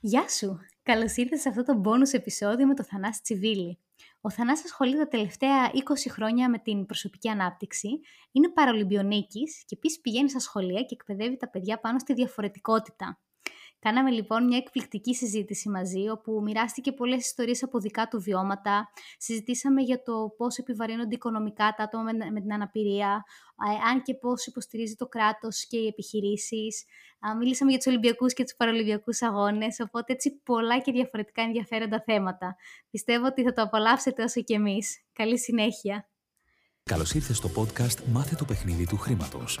Γεια σου! Καλώς ήρθες σε αυτό το bonus επεισόδιο με το Θανάση Τσιβίλη. Ο Θανάσης ασχολείται τα τελευταία 20 χρόνια με την προσωπική ανάπτυξη, είναι παρολυμπιονίκης και επίσης πηγαίνει στα σχολεία και εκπαιδεύει τα παιδιά πάνω στη διαφορετικότητα. Κάναμε λοιπόν μια εκπληκτική συζήτηση μαζί, όπου μοιράστηκε πολλές ιστορίες από δικά του βιώματα. Συζητήσαμε για το πώς επιβαρύνονται οικονομικά τα άτομα με την αναπηρία, αν και πώς υποστηρίζει το κράτος και οι επιχειρήσεις. Μίλησαμε για τους Ολυμπιακούς και τους Παραλυμπιακούς αγώνες, οπότε έτσι πολλά και διαφορετικά ενδιαφέροντα θέματα. Πιστεύω ότι θα το απολαύσετε όσο και εμείς. Καλή συνέχεια! Καλώς ήρθες στο podcast «Μάθε το παιχνίδι του χρήματος».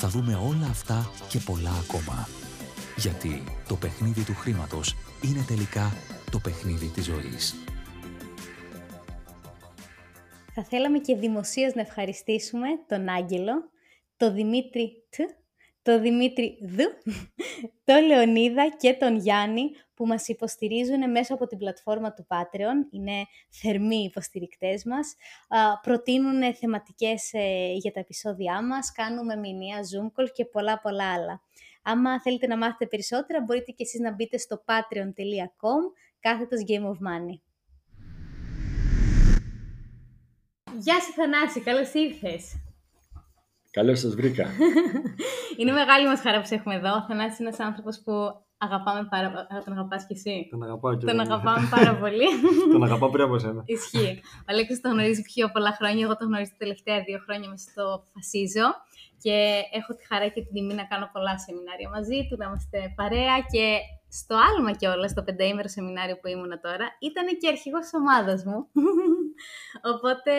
θα δούμε όλα αυτά και πολλά ακόμα. Γιατί το παιχνίδι του χρήματος είναι τελικά το παιχνίδι της ζωής. Θα θέλαμε και δημοσίως να ευχαριστήσουμε τον Άγγελο, τον Δημήτρη Τ, τον Δημήτρη Δ, τον Λεωνίδα και τον Γιάννη που μας υποστηρίζουν μέσω από την πλατφόρμα του Patreon. Είναι θερμοί υποστηρικτές μας. Προτείνουν θεματικές ε, για τα επεισόδια μας, κάνουμε μηνύα Zoom call και πολλά πολλά άλλα. Άμα θέλετε να μάθετε περισσότερα, μπορείτε και εσείς να μπείτε στο patreon.com κάθετος Game of Money. Γεια σου Θανάση, καλώς ήρθες. Καλώς σας βρήκα. είναι μεγάλη μας χαρά που σε έχουμε εδώ. Ο Θανάσης είναι ένας άνθρωπος που αγαπάμε πάρα πολύ. Τον αγαπάς κι εσύ. Τον αγαπάω και Τον αγαπάμε πάρα πολύ. τον αγαπάω πριν από εσένα. Ισχύει. Ο Αλέξης τον γνωρίζει πιο πολλά χρόνια. Εγώ τον γνωρίζω τα τελευταία δύο χρόνια μέσα στο Φασίζο. Και έχω τη χαρά και την τιμή να κάνω πολλά σεμινάρια μαζί του, να είμαστε παρέα και στο άλμα κιόλας, στο πενταήμερο σεμινάριο που ήμουνα τώρα, ήταν και αρχηγός της ομάδας μου. Οπότε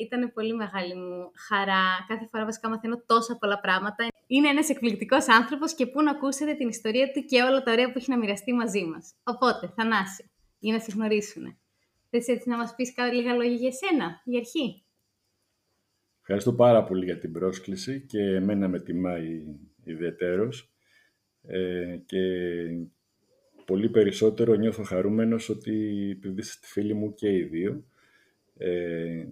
ήταν πολύ μεγάλη μου χαρά. Κάθε φορά βασικά μαθαίνω τόσα πολλά πράγματα. Είναι ένας εκπληκτικός άνθρωπος και πού να ακούσετε την ιστορία του και όλα τα ωραία που έχει να μοιραστεί μαζί μας. Οπότε, Θανάση, για να σε γνωρίσουν. Θες έτσι να μας πεις λίγα λόγια για σένα, για αρχή; Ευχαριστώ πάρα πολύ για την πρόσκληση και εμένα με τιμάει ιδιαίτερος. Ε, και πολύ περισσότερο νιώθω χαρούμενος ότι επειδή είστε φίλοι μου και οι δύο. Ε,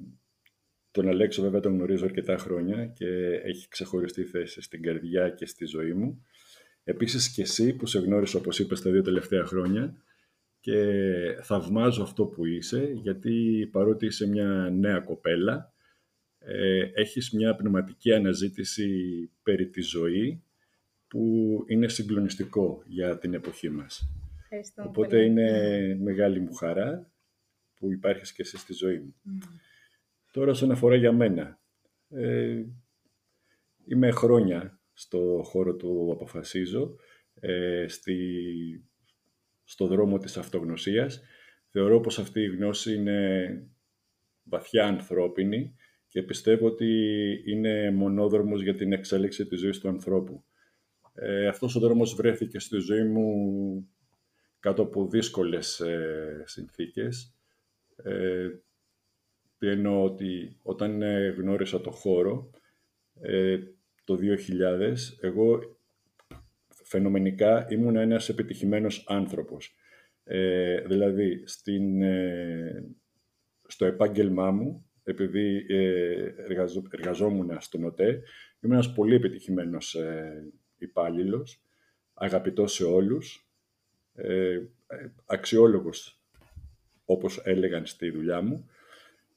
τον Αλέξο βέβαια τον γνωρίζω αρκετά χρόνια και έχει ξεχωριστεί θέση στην καρδιά και στη ζωή μου. Επίσης και εσύ που σε γνώρισα όπως είπες τα δύο τελευταία χρόνια και θαυμάζω αυτό που είσαι γιατί παρότι είσαι μια νέα κοπέλα ε, έχεις μια πνευματική αναζήτηση περί τη ζωή που είναι συγκλονιστικό για την εποχή μας. Οπότε είναι μεγάλη μου χαρά που υπάρχεις και εσύ στη ζωή μου. Τώρα, όσον αφορά για μένα, ε, είμαι χρόνια στο χώρο του αποφασίζω, ε, στη, στο δρόμο της αυτογνωσίας. Θεωρώ πως αυτή η γνώση είναι βαθιά ανθρώπινη και πιστεύω ότι είναι μονόδρομος για την εξέλιξη της ζωής του ανθρώπου. Ε, αυτός ο δρόμος βρέθηκε στη ζωή μου κάτω από δύσκολες ε, συνθήκες. Ε, εννοώ ότι όταν ε, γνώρισα το χώρο, ε, το 2000, εγώ φαινομενικά ήμουν ένας επιτυχημένος άνθρωπος. Ε, δηλαδή, στην, στο επάγγελμά μου, επειδή εργαζό, εργαζόμουν στον ΟΤΕ, ήμουν ένας πολύ επιτυχημένος υπάλληλος, αγαπητός σε όλους, ε, αξιόλογος, όπως έλεγαν στη δουλειά μου.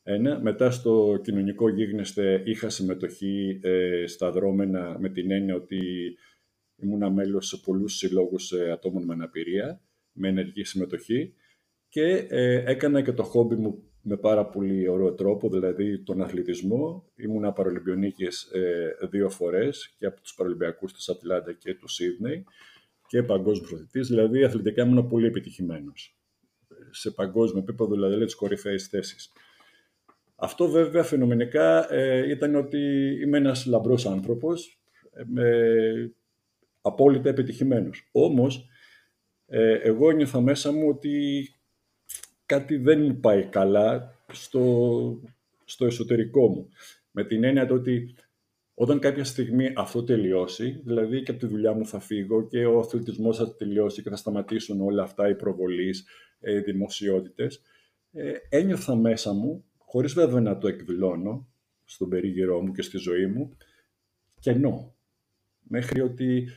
Ένα. Μετά στο κοινωνικό γίγνεσθαι είχα συμμετοχή ε, στα δρώμενα με την έννοια ότι ήμουν μέλος σε πολλούς συλλόγους ε, ατόμων με αναπηρία, με ενεργή συμμετοχή και ε, έκανα και το χόμπι μου με πάρα πολύ ωραίο τρόπο, δηλαδή τον αθλητισμό. Ήμουν παραολυμπιονίκης ε, δύο φορές και από τους παραολυμπιακούς της Ατλάντα και του Σίδνεϊ και παγκόσμιος προθετή, δηλαδή αθλητικά ήμουν πολύ επιτυχημένος. Σε παγκόσμιο επίπεδο, δηλαδή, τις κορυφαίες θέσεις. Αυτό βέβαια φαινομενικά ε, ήταν ότι είμαι ένας λαμπρός άνθρωπος, ε, απόλυτα επιτυχημένος. Όμως, ε, εγώ νιώθα μέσα μου ότι κάτι δεν πάει καλά στο, στο εσωτερικό μου. Με την έννοια ότι όταν κάποια στιγμή αυτό τελειώσει, δηλαδή και από τη δουλειά μου θα φύγω και ο αθλητισμός θα τελειώσει και θα σταματήσουν όλα αυτά οι προβολείς, οι ε, δημοσιότητες, ε, ένιωθα μέσα μου, χωρίς βέβαια να το εκδηλώνω στον περίγυρό μου και στη ζωή μου, κενό. Μέχρι ότι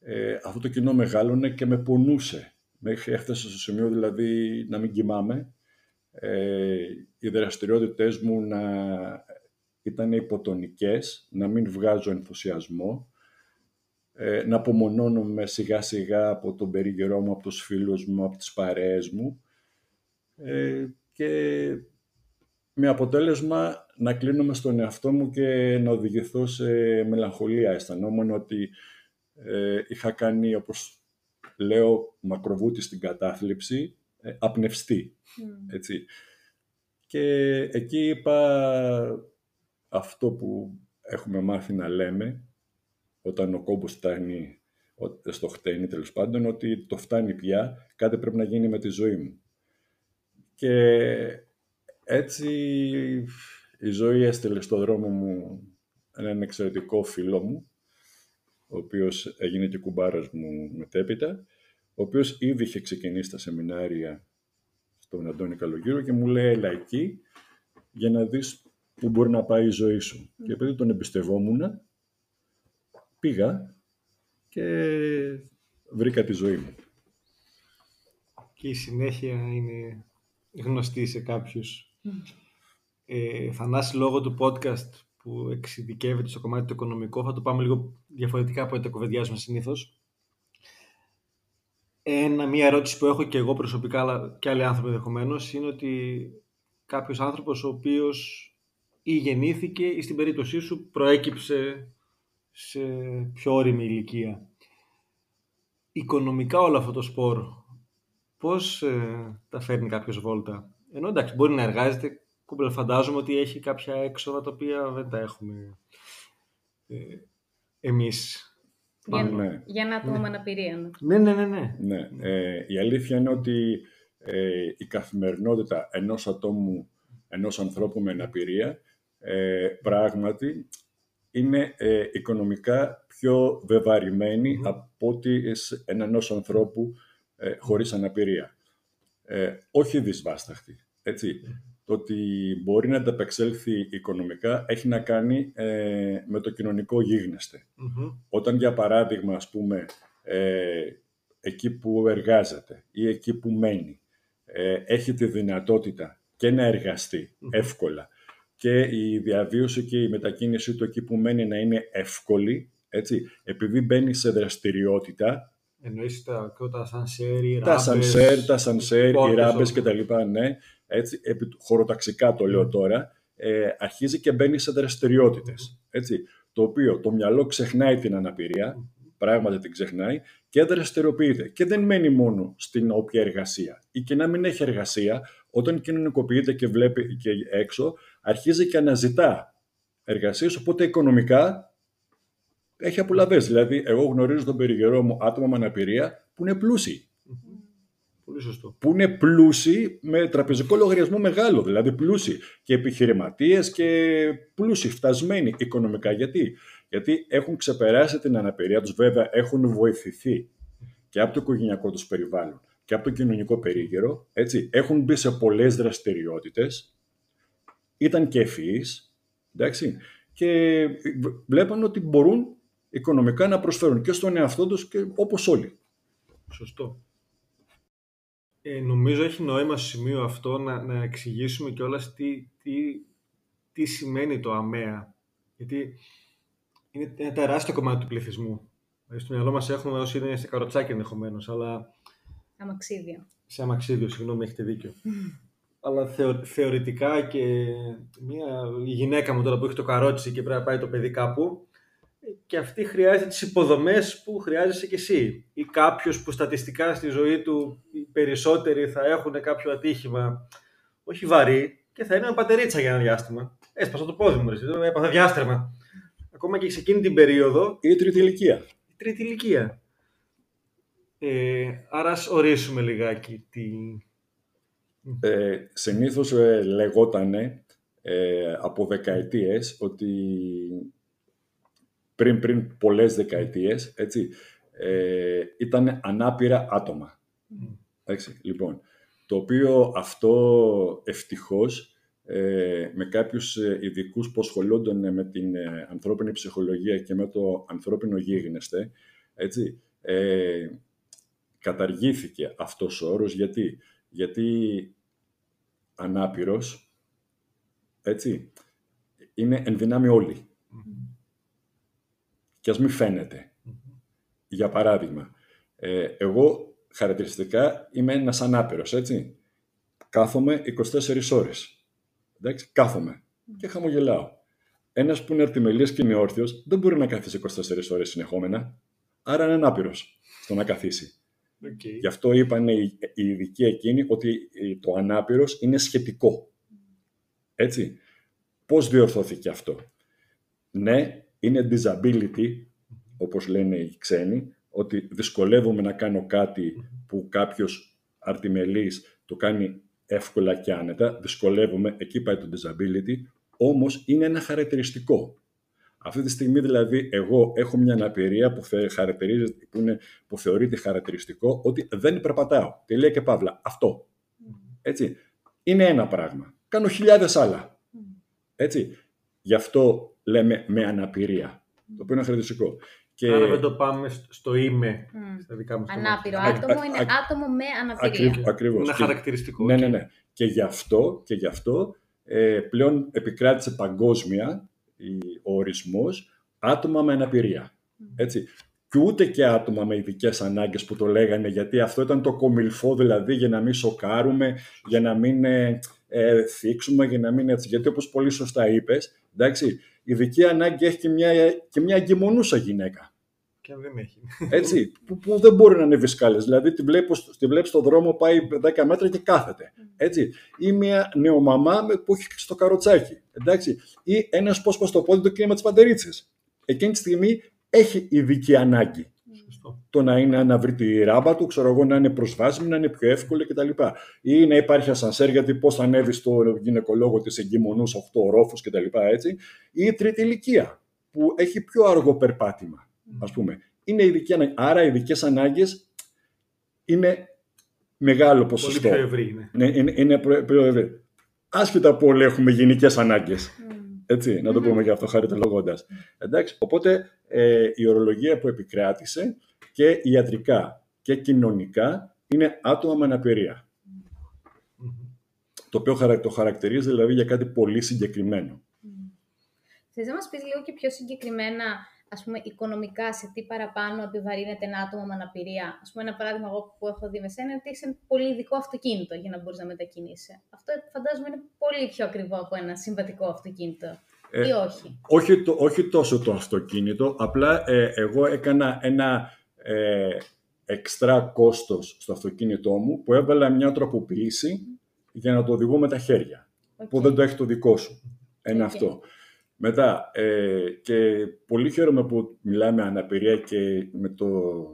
ε, αυτό το κοινό μεγάλωνε και με πονούσε. Μέχρι έφτασα στο σημείο δηλαδή να μην κοιμάμαι. Ε, οι δραστηριότητε μου να ήταν υποτονικές, να μην βγάζω ενθουσιασμό, ε, να απομονώνομαι σιγά σιγά από τον περίγυρό μου, από τους φίλους μου, από τις παρέες μου ε, και με αποτέλεσμα να κλείνομαι στον εαυτό μου και να οδηγηθώ σε μελαγχολία. Αισθανόμουν ότι ε, είχα κάνει, όπως λέω, μακροβούτη στην κατάθλιψη, ε, απνευστή. Έτσι. Και εκεί είπα αυτό που έχουμε μάθει να λέμε, όταν ο κόμπος φτάνει στο χτένι τέλος πάντων, ότι το φτάνει πια, κάτι πρέπει να γίνει με τη ζωή μου. Και έτσι η ζωή έστειλε στο δρόμο μου έναν εξαιρετικό φίλο μου, ο οποίος έγινε και κουμπάρος μου μετέπειτα, ο οποίος ήδη είχε ξεκινήσει τα σεμινάρια στον Αντώνη Καλογύρο και μου λέει έλα εκεί για να δεις που μπορεί να πάει η ζωή σου. Και επειδή τον εμπιστευόμουν, πήγα και βρήκα τη ζωή μου. Και η συνέχεια είναι γνωστή σε κάποιους. Mm. Ε, Θανάση, λόγω του podcast που εξειδικεύεται στο κομμάτι του οικονομικό, θα το πάμε λίγο διαφορετικά από ό,τι το κουβεντιάζουμε συνήθως. Ένα, μία ερώτηση που έχω και εγώ προσωπικά, αλλά και άλλοι άνθρωποι ενδεχομένως, είναι ότι κάποιος άνθρωπος ο οποίος ή γεννήθηκε ή στην περίπτωσή σου προέκυψε σε πιο όρημη ηλικία. Οικονομικά όλο αυτό το σπορ, πώς ε, τα φέρνει κάποιος βόλτα; Ενώ εντάξει, μπορεί να εργάζεται, κούμπελ φαντάζομαι ότι έχει κάποια έξοδα τα οποία δεν τα έχουμε ε, εμείς. Για, ναι. για να άτομο ναι. με αναπηρία. Ναι, ναι, ναι. ναι. ναι. Ε, η αλήθεια είναι ότι ε, η καθημερινότητα ενός ατόμου, ενός ανθρώπου με αναπηρία ε, πράγματι είναι ε, οικονομικά πιο βεβαρημένη από ότι έναν ανθρώπου ε, χωρίς αναπηρία. Ε, όχι δυσβάσταχτη. Έτσι. Το ότι μπορεί να ανταπεξέλθει οικονομικά έχει να κάνει ε, με το κοινωνικό Όταν, για παράδειγμα, ας πούμε, εκεί που εργάζεται ή εκεί που μένει, έχει τη δυνατότητα και να εργαστεί εύκολα και η διαβίωση και η μετακίνησή του εκεί που μένει να είναι εύκολη, έτσι, επειδή μπαίνει σε δραστηριότητα. Εννοείς τα, τα σανσέρ, οι Τα σανσέρ, τα σανσέρ, οι ράμπες και τα λοιπά, ναι. Έτσι, επί, χωροταξικά το λέω τώρα, ε, αρχίζει και μπαίνει σε δραστηριότητες, έτσι. Το οποίο το μυαλό ξεχνάει την αναπηρία, πράγματι την ξεχνάει και δραστηριοποιείται. Και δεν μένει μόνο στην όποια εργασία. Ή και να μην έχει εργασία, όταν κοινωνικοποιείται και βλέπει και έξω, αρχίζει και αναζητά εργασίες, οπότε οικονομικά έχει απολαυέ. Δηλαδή, εγώ γνωρίζω τον περιγερό μου άτομα με αναπηρία που είναι πλούσιοι. Πολύ σωστό. Που είναι πλούσιοι με τραπεζικό λογαριασμό μεγάλο, δηλαδή πλούσιοι και επιχειρηματίες και πλούσιοι, φτασμένοι οικονομικά. Γιατί; Γιατί έχουν ξεπεράσει την αναπηρία τους, βέβαια έχουν βοηθηθεί και από το οικογενειακό τους περιβάλλον και από το κοινωνικό περίγυρο, έτσι, έχουν μπει σε πολλές δραστηριότητες, ήταν και ευφυείς, εντάξει, και βλέπουν ότι μπορούν οικονομικά να προσφέρουν και στον εαυτό τους και όπως όλοι. Σωστό. Ε, νομίζω έχει νόημα στο σημείο αυτό να, να εξηγήσουμε κιόλας τι, τι, τι σημαίνει το ΑΜΕΑ. Γιατί είναι ένα τεράστιο κομμάτι του πληθυσμού. Δηλαδή, στο μυαλό μας έχουμε όσοι είναι σε καροτσάκι ενδεχομένως, αλλά Αμαξίδιο. Σε αμαξίδιο, συγγνώμη, έχετε δίκιο. Αλλά θεωρητικά και μια γυναίκα μου τώρα που έχει το καρότσι και πρέπει να πάει το παιδί κάπου, και αυτή χρειάζεται τις υποδομές που χρειάζεσαι και εσύ. Ή κάποιος που στατιστικά στη ζωή του οι περισσότεροι θα έχουν κάποιο ατύχημα, όχι βαρύ, και θα είναι ένα πατερίτσα για ένα διάστημα. Έσπασα το πόδι μου, ρε, έπαθα διάστρεμα. Ακόμα και σε εκείνη την περίοδο. Ή τρίτη ηλικία. Η τρίτη ηλικία Ε, άρα ας ορίσουμε λιγάκι τι... Ε, συνήθως ε, λεγότανε ε, από δεκαετίες ότι πριν, πριν πολλές δεκαετίες, έτσι, ε, ήταν ανάπηρα άτομα. Έτσι, λοιπόν, το οποίο αυτό ευτυχώς ε, με κάποιους ε, ειδικούς που ασχολούνταν με την ε, ανθρώπινη ψυχολογία και με το ανθρώπινο γίγνεσθε, έτσι, ε, καταργήθηκε αυτός ο όρος. Γιατί, γιατί ανάπηρος, έτσι, είναι ενδυνάμει όλοι. Και ας μην φαίνεται. Για παράδειγμα, ε, εγώ χαρακτηριστικά είμαι ένας ανάπηρος, έτσι. Κάθομαι 24 ώρες. Εντάξει, κάθομαι και χαμογελάω. Ένας που είναι αρτιμελής και είναι όρθιος δεν μπορεί να κάθίσει 24 ώρες συνεχόμενα, άρα είναι ανάπηρος στο να καθίσει. Okay. Γι' αυτό είπαν οι, οι ειδικοί εκείνοι ότι το ανάπηρος είναι σχετικό. Έτσι. Πώς διορθώθηκε αυτό; Ναι, είναι disability, όπως λένε οι ξένοι, ότι δυσκολεύομαι να κάνω κάτι που κάποιος αρτιμελής το κάνει εύκολα και άνετα, δυσκολεύομαι, εκεί πάει το disability, όμως είναι ένα χαρακτηριστικό. Αυτή τη στιγμή δηλαδή εγώ έχω μια αναπηρία που, χαρακτηρίζεται, που, είναι, που θεωρείται χαρακτηριστικό ότι δεν περπατάω. Τελεία και παύλα. Αυτό. Έτσι. Είναι ένα πράγμα. Κάνω χιλιάδες άλλα. Έτσι. Γι' αυτό λέμε με αναπηρία. Το οποίο είναι χαρακτηριστικό. Και... Άρα δεν το πάμε στο είμαι στα δικά μας Ανάπηρο άτομο είναι άτομο με αναπηρία. Ακριβώς. Είναι χαρακτηριστικό. Ναι, ναι, ναι. Και γι' αυτό, και γι αυτό ε, πλέον επικράτησε παγκόσμια ο ορισμός άτομα με αναπηρία. Έτσι. Και ούτε και άτομα με ειδικές ανάγκες που το λέγανε, γιατί αυτό ήταν το κομιλφό δηλαδή για να μην σοκάρουμε, για να μην ε, ε θίξουμε, για να μην έτσι. Γιατί όπως πολύ σωστά είπες, εντάξει, ειδική ανάγκη έχει και μια, και μια εγκυμονούσα γυναίκα. Και δεν έχει. Έτσι, που, που δεν μπορεί να ανέβει σκάλες. Δηλαδή, τη βλέπει τη βλέπεις στον δρόμο, πάει 10 μέτρα και κάθεται. Έτσι. Ή μια νεομαμά που έχει στο καροτσάκι. Εντάξει. Ή ένας πόσπα στο πόδι του και με τι παντερίτσε. Εκείνη τη στιγμή έχει ειδική ανάγκη. Σωστό. Το να είναι να βρει τη ράμπα του, ξέρω εγώ, να είναι προσβάσιμη, να είναι πιο εύκολη κτλ. Ή να υπάρχει ασανσέρ, γιατί πώς θα ανέβεις στο γυναικολόγο της εγκυμονούς 8 ρόφου κτλ. Ή η τρίτη ηλικία, που έχει πιο αργό περπάτημα ας πούμε. Είναι ειδική ανάγκη. Άρα οι ειδικές ανάγκες είναι μεγάλο ποσοστό. Πολύ πιο ευρύ είναι. Ναι, είναι, είναι πιο ευρύ. Άσχετα που όλοι έχουμε γενικές ανάγκες. Έτσι, να το πούμε για αυτό χαριτολογώντας. Εντάξει, οπότε ε, η ορολογία που επικράτησε και ιατρικά και κοινωνικά είναι άτομα με αναπηρία. Το οποίο το χαρακτηρίζει δηλαδή για κάτι πολύ συγκεκριμένο. Θες να μας πεις λίγο και πιο συγκεκριμένα ας πούμε, οικονομικά σε τι παραπάνω επιβαρύνεται ένα άτομο με αναπηρία. Ας πούμε, ένα παράδειγμα εγώ που έχω δει με σένα είναι ότι έχει ένα πολύ ειδικό αυτοκίνητο για να μπορείς να μετακινήσει. Αυτό φαντάζομαι είναι πολύ πιο ακριβό από ένα συμβατικό αυτοκίνητο. Ε, ή όχι. Όχι, το, όχι τόσο το αυτοκίνητο, απλά ε, εγώ έκανα ένα ε, εξτρά κόστος στο αυτοκίνητό μου που έβαλα μια τροποποίηση για να το οδηγώ με τα χέρια, που δεν το έχει το δικό σου. Ένα αυτό. Μετά, ε, και πολύ χαίρομαι που μιλάμε αναπηρία και με το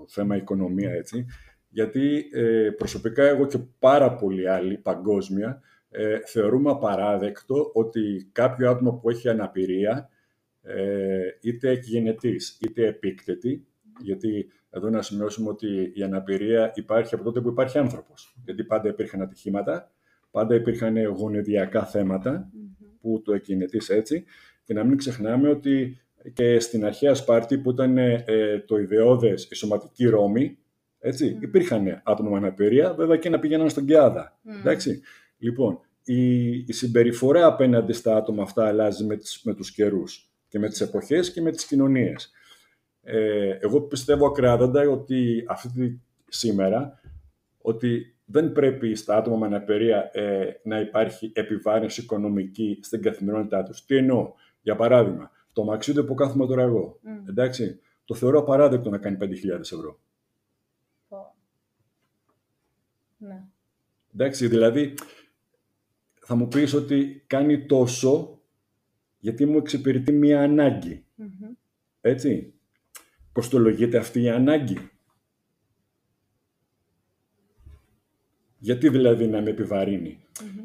θέμα οικονομία, έτσι, γιατί ε, προσωπικά εγώ και πάρα πολλοί άλλοι παγκόσμια ε, θεωρούμε απαράδεκτο ότι κάποιο άτομο που έχει αναπηρία, ε, είτε εκγενετής είτε επίκτετη, γιατί εδώ να σημειώσουμε ότι η αναπηρία υπάρχει από τότε που υπάρχει άνθρωπος, γιατί πάντα υπήρχαν ατυχήματα, πάντα υπήρχαν γονιδιακά που το εκγενετής έτσι, και να μην ξεχνάμε ότι και στην αρχαία Σπάρτη που ήταν ε, το ιδεώδες η σωματική Ρώμη, έτσι, mm. υπήρχαν άτομα με αναπηρία, βέβαια και να πηγαίναν στον Κιάδα. Mm. Εντάξει. Λοιπόν, η, η συμπεριφορά απέναντι στα άτομα αυτά αλλάζει με, τις, με τους καιρούς και με τις εποχές και με τις κοινωνίες. Ε, εγώ πιστεύω ακράδαντα ότι αυτή σήμερα ότι δεν πρέπει στα άτομα με αναπηρία ε, να υπάρχει επιβάρυνση οικονομική στην καθημερινότητά τους. Τι εννοώ; Για παράδειγμα, το μαξίδιο που κάθομαι τώρα εγώ, εντάξει, το θεωρώ απαράδεκτο να κάνει 5.000 ευρώ. Ναι. Εντάξει, δηλαδή, θα μου πεις ότι κάνει τόσο γιατί μου εξυπηρετεί μία ανάγκη. Έτσι. Κοστολογείται αυτή η ανάγκη; Γιατί δηλαδή να με επιβαρυνει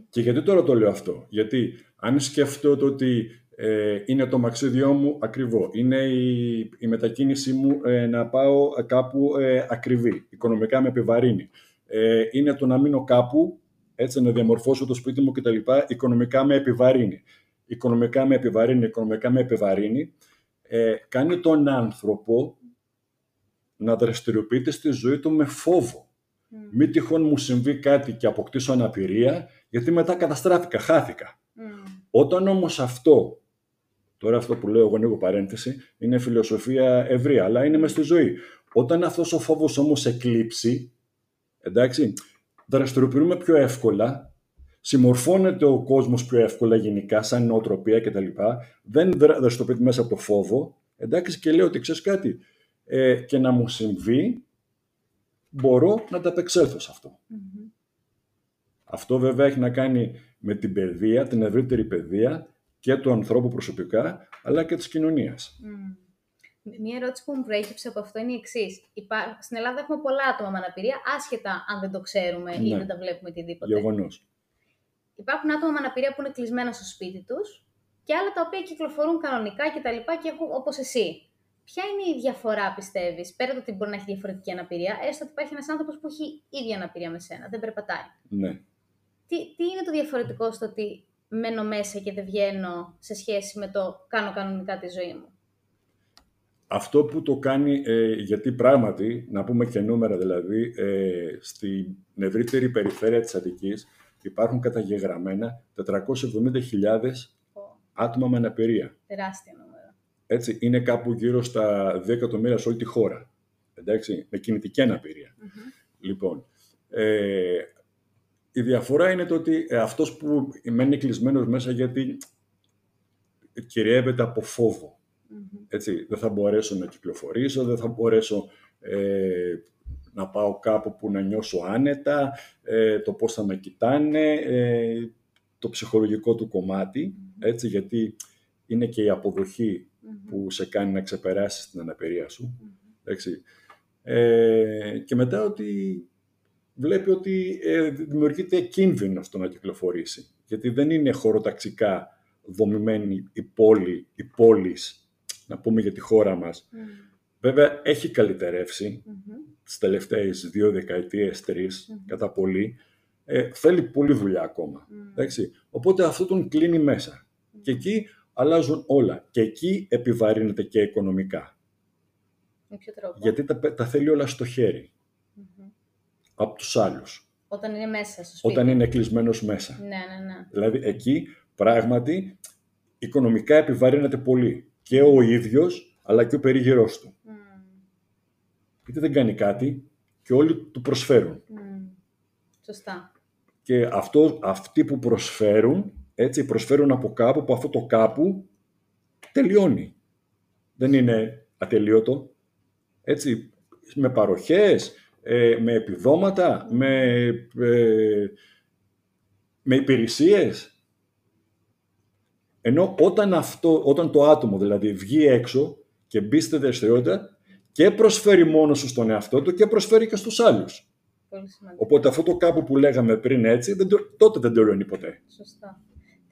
Και γιατί τώρα το λέω αυτό; Γιατί αν σκεφτώ το ότι ε, είναι το μαξίδιό μου ακριβό, είναι η, η μετακίνησή μου ε, να πάω κάπου ε, ακριβή, οικονομικά με επιβαρύνει, ε, είναι το να μείνω κάπου, έτσι να διαμορφώσω το σπίτι μου κτλ. Οικονομικά με επιβαρύνει. Οικονομικά με επιβαρύνει, οικονομικά με επιβαρύνει. Ε, κάνει τον άνθρωπο να δραστηριοποιείται στη ζωή του με φόβο. Mm. Μην τυχόν μου συμβεί κάτι και αποκτήσω αναπηρία, γιατί μετά καταστράφηκα, χάθηκα. Όταν όμως αυτό, τώρα αυτό που λέω εγώ ανοίγω παρένθεση, είναι φιλοσοφία ευρεία, αλλά είναι μες στη ζωή. Όταν αυτός ο φόβος όμως εκλείψει, εντάξει, δραστηριοποιούμε πιο εύκολα, συμμορφώνεται ο κόσμος πιο εύκολα γενικά, σαν νοοτροπία κτλ. Δεν δραστηριοποιείται μέσα από το φόβο, εντάξει, και λέω ότι ξέρεις κάτι, ε, και να μου συμβεί, μπορώ να τα απεξέλθω σε αυτο Αυτό βέβαια έχει να κάνει με την παιδεία, την ευρύτερη παιδεία και του ανθρώπου προσωπικά, αλλά και της κοινωνίας. Mm. Μία ερώτηση που μου προέκυψε από αυτό είναι η εξής. Στην Ελλάδα έχουμε πολλά άτομα με αναπηρία, άσχετα αν δεν το ξέρουμε ή ναι. δεν τα βλέπουμε οτιδήποτε. Γεγονός. Υπάρχουν άτομα με αναπηρία που είναι κλεισμένα στο σπίτι τους και άλλα τα οποία κυκλοφορούν κανονικά κτλ. Και, και έχουν όπως εσύ. Ποια είναι η διαφορά, πιστεύεις, πέρα το ότι μπορεί να έχει διαφορετική αναπηρία, έστω ότι υπάρχει ένας άνθρωπος που έχει ίδια αναπηρία με σένα, δεν περπατάει; Ναι. Τι, τι είναι το διαφορετικό στο ότι μένω μέσα και δεν βγαίνω σε σχέση με το κάνω κανονικά τη ζωή μου; Αυτό που το κάνει, ε, γιατί πράγματι, να πούμε και νούμερα δηλαδή, ε, στην ευρύτερη περιφέρεια της Αττικής υπάρχουν καταγεγραμμένα 470.000 άτομα με αναπηρία. Τεράστια νούμερα. Έτσι, είναι κάπου γύρω στα 2 εκατομμύρια σε όλη τη χώρα. Εντάξει, με κινητική Λοιπόν, ε, η διαφορά είναι το ότι ε, αυτός που μένει κλεισμένος μέσα γιατί κυριεύεται από Έτσι, δεν θα μπορέσω να κυκλοφορήσω, δεν θα μπορέσω ε, να πάω κάπου που να νιώσω άνετα, ε, το πώς θα με κοιτάνε, το ψυχολογικό του κομματι έτσι, γιατί είναι και η αποδοχή που σε κάνει να ξεπεράσεις την αναπηρία σου. Ε, και μετά ότι βλέπει ότι ε, δημιουργείται κίνδυνο στο να κυκλοφορήσει. Γιατί δεν είναι χωροταξικά δομημένη η πόλη, η πόλης, να πούμε για τη χώρα μας. Βέβαια, έχει καλυτερεύσει mm-hmm. τις τελευταίες δύο δεκαετίες, κατά πολύ. Ε, θέλει πολλή δουλειά ακόμα. Οπότε αυτό τον κλείνει μέσα. Και εκεί αλλάζουν όλα. Και εκεί επιβαρύνεται και οικονομικά. Με ποιο τρόπο; Γιατί τα, τα θέλει όλα στο χέρι. Mm-hmm. Από τους άλλους. Όταν είναι μέσα στο σπίτι. Όταν είναι κλεισμένος μέσα. Ναι, ναι, ναι. Δηλαδή εκεί πράγματι οικονομικά επιβαρύνεται πολύ. Και ο ίδιος, αλλά και ο περίγυρός του. Mm. Γιατί δεν κάνει κάτι και όλοι του προσφέρουν. Mm. Σωστά. Και αυτό, αυτοί που προσφέρουν έτσι προσφέρουν από κάπου που αυτό το κάπου τελειώνει. Δεν είναι ατελείωτο. Έτσι, με παροχές, ε, με επιδόματα, με, ε, με υπηρεσίες. Ενώ όταν, αυτό, όταν το άτομο δηλαδή βγει έξω και μπει στη δραστηριότητα και προσφέρει μόνος σου στον εαυτό του και προσφέρει και στους άλλους. Οπότε αυτό το κάπου που λέγαμε πριν έτσι, δεν, τότε δεν τελειώνει ποτέ. Σωστά.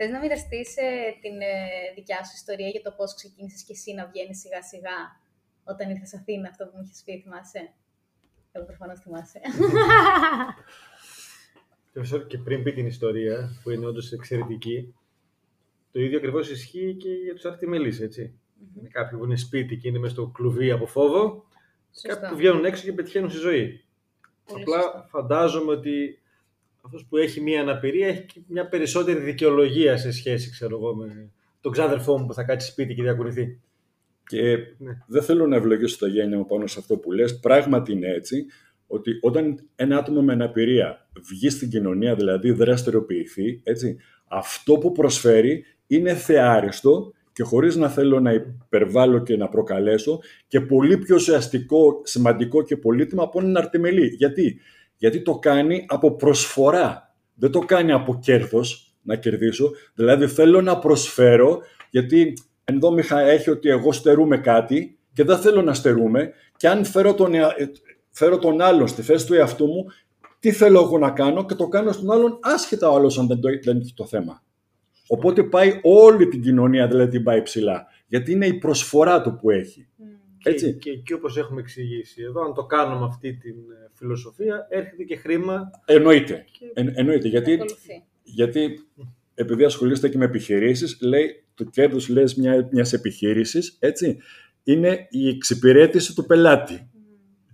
Θες να μοιραστείς ε, την ε, δικιά σου ιστορία για το πώς ξεκίνησες και εσύ να βγαίνεις σιγά σιγά όταν ήρθες Αθήνα, αυτό που μου είχες πει, θυμάσαι; Εγώ προφανώς θυμάσαι. και πριν πει την ιστορία, που είναι όντως εξαιρετική, το ίδιο ακριβώς ισχύει και για τους αρτιμελεί, έτσι. Mm-hmm. Κάποιοι που είναι σπίτι και είναι μέσα στο κλουβί από φόβο, και κάποιοι που βγαίνουν έξω και πετυχαίνουν στη ζωή. Πολύ Απλά σωστά. φαντάζομαι ότι αυτός που έχει μία αναπηρία έχει μια περισσότερη δικαιολογία σε σχέση, ξέρω εγώ, με τον ξάδερφό μου που θα κάτσει σπίτι και διακουνηθεί. Και ναι. δεν θέλω να ευλογήσω το γένεια μου πάνω σε αυτό που λες. Πράγματι είναι έτσι, ότι όταν ένα άτομο με αναπηρία βγει στην κοινωνία, δηλαδή δραστηριοποιηθεί, έτσι, αυτό που προσφέρει είναι θεάριστο και χωρίς να θέλω να υπερβάλλω και να προκαλέσω και πολύ πιο ουσιαστικό, σημαντικό και πολύτιμο από έναν αρτιμελή. Γιατί; Γιατί το κάνει από προσφορά. Δεν το κάνει από κέρδος να κερδίσω. Δηλαδή θέλω να προσφέρω, γιατί ενδόμηχα έχει ότι εγώ στερούμε κάτι και δεν θέλω να στερούμε και αν φέρω τον, φέρω τον άλλον στη θέση του εαυτού μου, τι θέλω εγώ να κάνω; Και το κάνω στον άλλον άσχετα ο άλλος αν δεν, το, δεν έχει το θέμα. Οπότε πάει όλη την κοινωνία, δηλαδή την πάει ψηλά. Γιατί είναι η προσφορά του που έχει. Έτσι. Και, και εκεί όπως έχουμε εξηγήσει εδώ, αν το κάνουμε αυτή την ε, φιλοσοφία, έρχεται και χρήμα. Εννοείται. Και... Εν, εννοείται. Γιατί, Ακολουθεί. γιατί επειδή ασχολείστε και με επιχειρήσεις, λέει το κέρδος λες μια, μιας επιχείρησης, έτσι, είναι η εξυπηρέτηση του πελάτη.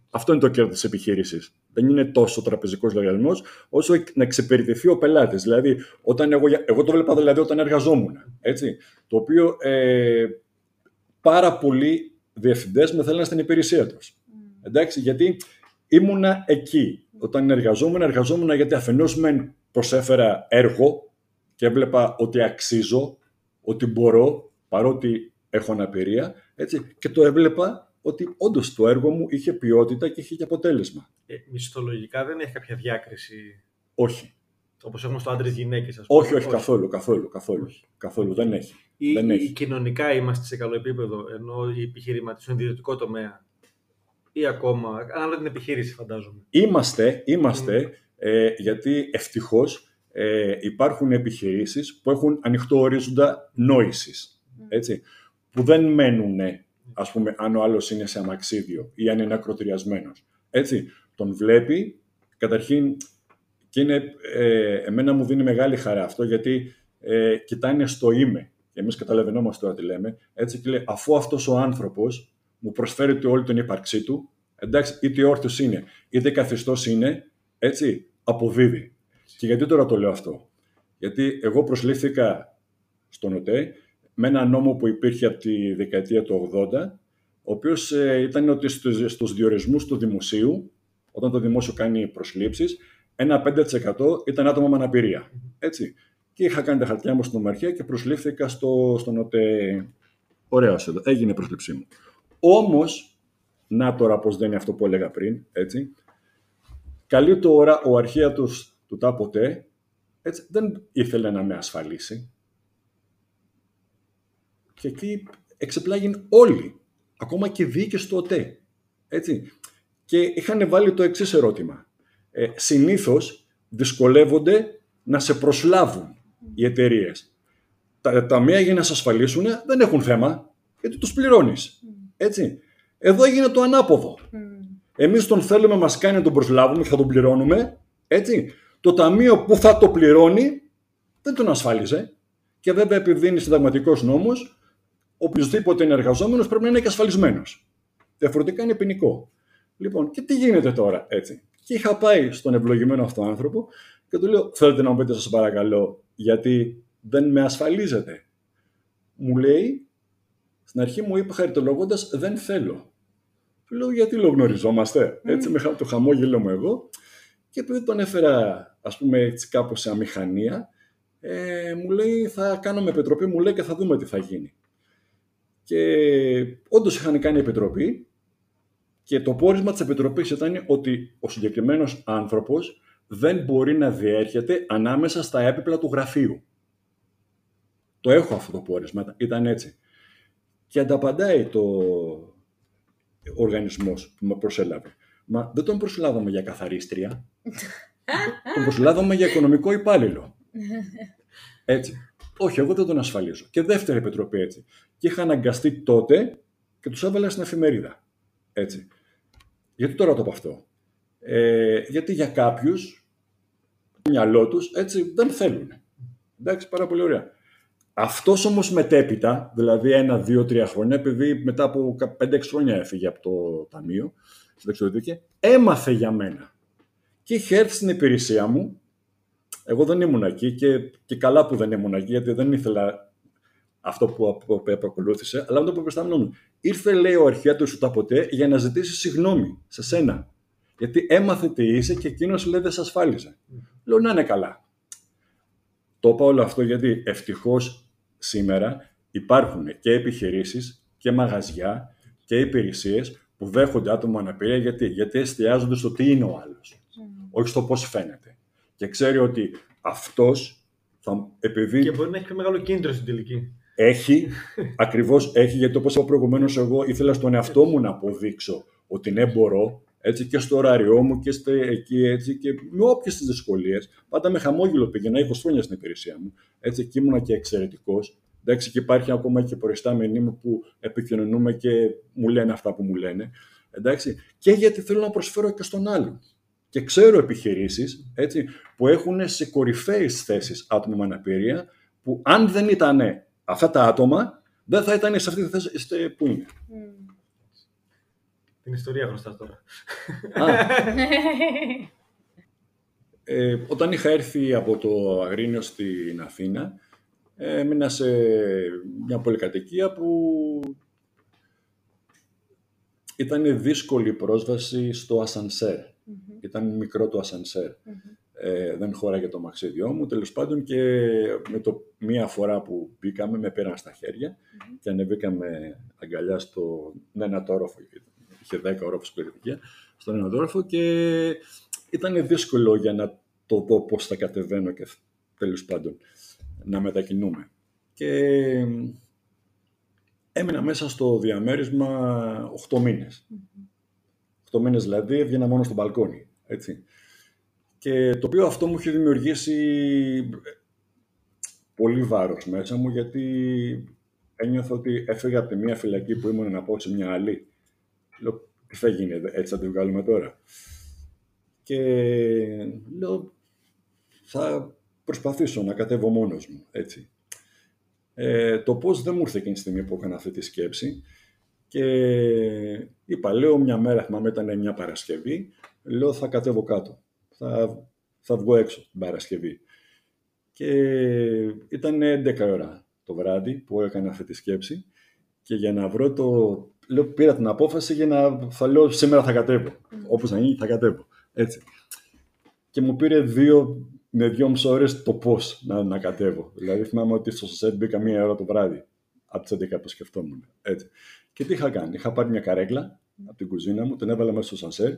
Αυτό είναι το κέρδος της επιχείρησης. Δεν είναι τόσο τραπεζικός λογαριασμός, όσο να εξυπηρετηθεί ο πελάτης. Δηλαδή, όταν εγώ, εγώ το βλέπα δηλαδή όταν εργαζόμουν. Έτσι, το οποίο ε, πάρα πολλοί διευθυντές με θέλανε στην υπηρεσία τους. Εντάξει, γιατί ήμουνα εκεί. Όταν εργαζόμουν, εργαζόμουν γιατί αφενός μεν προσέφερα έργο και έβλεπα ότι αξίζω, ότι μπορώ, παρότι έχω αναπηρία, έτσι, και το έβλεπα ότι όντως το έργο μου είχε ποιότητα και είχε και αποτέλεσμα. Ε, μισθολογικά δεν έχει κάποια διάκριση; Όχι. Όπως έχουμε στο άντρες-γυναίκες, ας πούμε. Όχι, όχι, καθόλου, καθόλου, καθόλου. Καθόλου, δεν έχει. Ή, δεν ή έχει. κοινωνικά είμαστε σε καλό επίπεδο, ενώ οι επιχειρηματίε στον ιδιωτικό τομέα ή ακόμα, ανάλογα την επιχείρηση φαντάζομαι. Είμαστε, είμαστε, ε, γιατί ευτυχώς ε, υπάρχουν επιχειρήσεις που έχουν ανοιχτό ορίζοντα νόησης, έτσι, που δεν μένουν, ας πούμε, αν ο άλλος είναι σε αμαξίδιο ή αν είναι ακροτηριασμένος. Έτσι, τον βλέπει, καταρχήν, και είναι, ε, εμένα μου δίνει μεγάλη χαρά αυτό, γιατί ε, κοιτάνε στο είμαι. Και εμείς καταλαβαίνόμαστε τώρα τι λέμε. Έτσι, και λέει, αφού αυτός ο άνθρωπος μου προσφέρει όλη την ύπαρξή του, εντάξει, είτε όρθιος είναι, είτε καθιστός είναι, έτσι, αποδίδει. Και γιατί τώρα το λέω αυτό; Γιατί εγώ προσλήφθηκα στον ΟΤΕ με ένα νόμο που υπήρχε από τη δεκαετία του 80, ο οποίος ε, ήταν ότι στους, στους διορισμούς του δημοσίου, όταν το δημόσιο κάνει προσλήψεις, ένα 5% ήταν άτομα με αναπηρία. Έτσι. Και είχα κάνει τα χαρτιά μου στην ομαρχία και προσλήφθηκα στο, στον ΟΤΕ. Ωραία, εδώ. Έγινε η προσλήψή μου. Όμως, να τώρα πώς δεν είναι αυτό που έλεγα πριν, έτσι, καλή τώρα ο αρχαίατος τους τάποτε έτσι, δεν ήθελε να με ασφαλίσει. Και εκεί εξεπλάγει όλοι, ακόμα και διοίκες του ΟΤΕ. Έτσι. Και είχαν βάλει το εξής ερώτημα. Ε, συνήθως δυσκολεύονται να σε προσλάβουν οι εταιρείες. Τα ταμεία για να σε ασφαλίσουν δεν έχουν θέμα, γιατί τους πληρώνεις. Έτσι. Εδώ έγινε το ανάποδο. Εμείς τον θέλουμε, μας κάνει να τον προσλάβουμε και θα τον πληρώνουμε. Έτσι. Το ταμείο που θα το πληρώνει δεν τον ασφάλιζε. Και βέβαια επειδή είναι συνταγματικός νόμος, οποιοδήποτε είναι εργαζόμενος πρέπει να είναι και ασφαλισμένος. Διαφορετικά είναι ποινικό. Λοιπόν, και τι γίνεται τώρα έτσι. Και είχα πάει στον ευλογημένο αυτό άνθρωπο και του λέω: Θέλετε να μου πείτε, σας παρακαλώ, γιατί δεν με ασφαλίζετε. Μου λέει, στην αρχή μου είπε χαριτολογώντας: Δεν θέλω. Του λέω: Γιατί λέω γνωριζόμαστε; Έτσι, με το χαμόγελο μου εγώ. Και επειδή τον έφερα, ας πούμε, έτσι κάπως σε αμηχανία, ε, μου λέει θα κάνουμε επιτροπή, μου λέει και θα δούμε τι θα γίνει. Και όντως είχαν κάνει επιτροπή και το πόρισμα της επιτροπής ήταν ότι ο συγκεκριμένος άνθρωπος δεν μπορεί να διέρχεται ανάμεσα στα έπιπλα του γραφείου. Το έχω αυτό το πόρισμα, ήταν έτσι. Και ανταπαντάει το οργανισμός που με προσέλαβε. Μα δεν τον προσλάβαμε για καθαρίστρια. τον προσλάβαμε για οικονομικό υπάλληλο. Έτσι. Όχι, εγώ δεν τον ασφαλίζω. Και δεύτερη επιτροπή έτσι. Και είχα αναγκαστεί τότε και τους έβαλα στην εφημερίδα. Έτσι. Γιατί τώρα το πω αυτό; Ε, γιατί για κάποιους, το μυαλό τους έτσι δεν θέλουν. Εντάξει, πάρα πολύ ωραία. Αυτός όμως μετέπειτα, δηλαδή ένα, δύο, τρία χρόνια, επειδή μετά από 5-6 χρόνια έφυγε από το ταμείο, συνταξιδοτική, έμαθε για μένα. Και είχε έρθει στην υπηρεσία μου. Εγώ δεν ήμουν εκεί και, και καλά που δεν ήμουν εκεί, γιατί δεν ήθελα αυτό που, που, που ακολούθησε, αλλά με το προστάμενο μου. Ήρθε, λέει, ο αρχαίατο του ποτέ για να ζητήσει συγγνώμη σε σένα. Γιατί έμαθε τι είσαι και εκείνος λέει δεν σε ασφάλιζε. Λέω να είναι καλά. Το είπα όλο αυτό γιατί ευτυχώς σήμερα υπάρχουν και επιχειρήσεις και μαγαζιά και υπηρεσίες που δέχονται άτομα αναπηρία. Γιατί, γιατί εστιάζονται στο τι είναι ο άλλος, όχι στο πώς φαίνεται. Και ξέρει ότι αυτός θα. Επειδή... Και μπορεί να έχει πιο μεγάλο κίνητρο στην τελική. Έχει, ακριβώς έχει, γιατί όπως είπα προηγουμένως, εγώ ήθελα στον εαυτό μου να αποδείξω ότι ναι, μπορώ. Έτσι, και στο ωράριό μου και στο, εκεί έτσι, και με όποιες τις δυσκολίες. Πάντα με χαμόγελο πήγαινα 20 χρόνια στην υπηρεσία μου. Έτσι, και ήμουνα και εξαιρετικός. Εντάξει, και υπάρχει ακόμα και προϊστάμενοι μου που επικοινωνούμε και μου λένε αυτά που μου λένε. Εντάξει, και γιατί θέλω να προσφέρω και στον άλλον. Και ξέρω επιχειρήσεις έτσι, που έχουν σε κορυφαίες θέσεις άτομα με αναπηρία που αν δεν ήταν αυτά τα άτομα δεν θα ήταν σε αυτή τη θέση που είναι. Mm. Την ιστορία γνωστά τώρα. ε, όταν είχα έρθει από το Αγρίνιο στην Αθήνα, έμεινα σε μια πολυκατοικία που ήταν δύσκολη πρόσβαση στο ασανσέρ. Ήταν μικρό το ασανσέρ. Ε, δεν χώραγε το μαξίδιό μου. Τέλος πάντων και με το μία φορά που μπήκαμε με πήραν στα χέρια και ανεβήκαμε αγκαλιά στο ένα τόροφο. Είχε 10 όροφους περιοδικία στον ένα τόροφο και ήταν δύσκολο για να το δω πώς θα κατεβαίνω και τέλος πάντων να μετακινούμε. Και έμεινα μέσα στο διαμέρισμα 8 μήνες. 8 μήνες δηλαδή έβγαινα μόνο στο μπαλκόνι. Έτσι. Και το οποίο αυτό μου είχε δημιουργήσει πολύ βάρος μέσα μου γιατί ένιωθα ότι έφυγα από τη μία φυλακή που ήμουν να πάω σε μια άλλη. Λέω, τι θα γίνει, έτσι θα τη βγάλουμε τώρα. Και λέω, θα προσπαθήσω να κατέβω μόνος μου, έτσι. Ε, το πώς δεν μου ήρθε εκείνη τη στιγμή που έκανα αυτή τη σκέψη και είπα, λέω μια μέρα, θυμάμαι ήταν μια Παρασκευή, λέω θα κατέβω κάτω, θα, θα βγω έξω την Παρασκευή. Και ήταν 11 ώρα το βράδυ που έκανα αυτή τη σκέψη και για να βρω το... Λέω, πήρα την απόφαση για να θα λέω σήμερα θα κατέβω. Mm. Όπως να γίνει θα κατέβω. Έτσι. Και μου πήρε δύο με δυόμιση ώρες το πώς να, να κατέβω. Δηλαδή θυμάμαι ότι στο σετ μπήκα μία ώρα το βράδυ από τις 11 που σκεφτόμουν. Έτσι. Και τι είχα κάνει. Είχα πάρει μια καρέκλα από την κουζίνα μου, την έβαλα μέσα στο σανσέρ,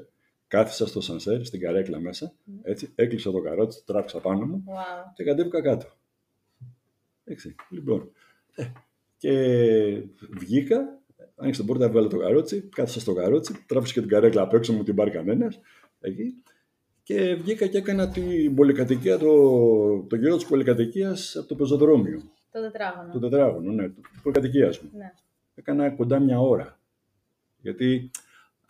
κάθισα στο σανσέρ, στην καρέκλα μέσα, έτσι, έκλεισα το καρότσι, το τράβηξα πάνω μου wow. και κατέβηκα κάτω. Έτσι, λοιπόν. Ε, και βγήκα, άνοιξε την πόρτα, έβγαλε το καρότσι, κάθισα στο καρότσι, τράβηξα και την καρέκλα απ' έξω μου την πάρει κανένας. Εκεί και βγήκα και έκανα την πολυκατοικία, το, το γύρο της πολυκατοικίας από το πεζοδρόμιο. Το τετράγωνο. Το τετράγωνο, ναι, τη πολυκατοικίας μου. Ναι. Έκανα κοντά μια ώρα. Γιατί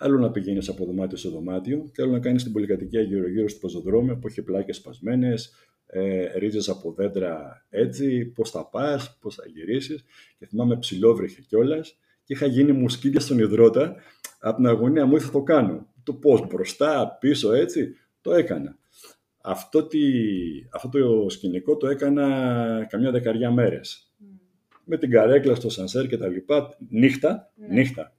άλλο να πηγαίνεις από δωμάτιο σε δωμάτιο και άλλο να κάνεις την πολυκατοικία γύρω-γύρω στο πεζοδρόμιο που έχει πλάκες σπασμένες, ε, ρίζες από δέντρα έτσι, πώς θα πας, πώς θα γυρίσεις. Και θυμάμαι ψηλόβρεχε κιόλας και είχα γίνει μουσκίδια στον υδρότα από την αγωνία μου, θα το κάνω. Το πώς μπροστά, πίσω έτσι το έκανα. Αυτό, τι, αυτό το σκηνικό το έκανα καμιά δεκαριά μέρες. Με την καρέκλα στο σανσέρ και τα λοιπά, νύχτα, ναι. νύχτα.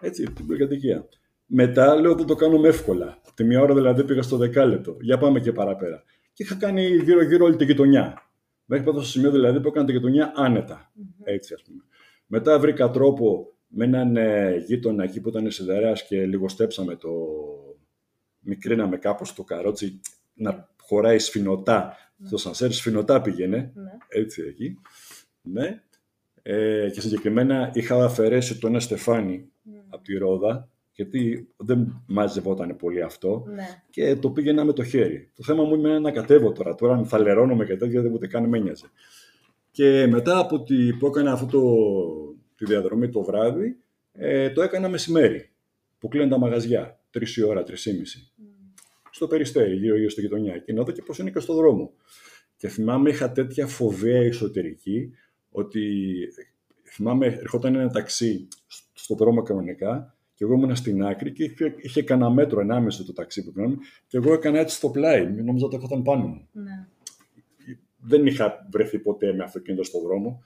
Έτσι, την πολυκατοικία. Μετά λέω δεν το κάνουμε εύκολα. Τη μία ώρα δηλαδή πήγα στο δεκάλεπτο. Για πάμε και παραπέρα. Και είχα κάνει γύρω-γύρω όλη την γειτονιά. Μέχρι πάνω στο σημείο δηλαδή που έκανα τη γειτονιά άνετα. Έτσι, ας πούμε. Μετά βρήκα τρόπο με έναν ε, γείτονα εκεί που ήταν σιδεράς και λιγοστέψαμε το, μικρίναμε κάπως το καρότσι να χωράει σφινωτά. Ναι. Το σανσέρ σφινωτά πήγαινε, ναι. έτσι εκεί. Ναι. Ε, και συγκεκριμένα είχα αφαιρέσει το ένα στεφάνι ναι. από τη ρόδα, γιατί δεν μάζευόταν πολύ αυτό ναι. και το πήγαινα με το χέρι. Το θέμα μου είναι να κατέβω τώρα. Τώρα αν θα λερώνομαι και τέτοια, δεν ούτε καν με νοιάζει. Και μετά από τη, που έκανα αυτό το, τη διαδρομή το βράδυ, ε, το έκανα μεσημέρι, που κλείνουν τα μαγαζιά τρεις ώρα, τρεις ή μισή. Mm. Στο περιστέρι, γύρω-γύρω στη γειτονιά. Και να δω και πώς είναι και στο δρόμο. Και θυμάμαι, είχα τέτοια φοβία εσωτερική, ότι θυμάμαι, ερχόταν ένα ταξί στο δρόμο κανονικά και εγώ ήμουν στην άκρη και είχε, είχε κανένα μέτρο ενάμεσα το ταξί που πήγαμε και εγώ έκανα έτσι στο πλάι, νόμιζα ότι έρχονταν πάνω μου. Ναι. Δεν είχα βρεθεί ποτέ με αυτοκίνητο στο δρόμο.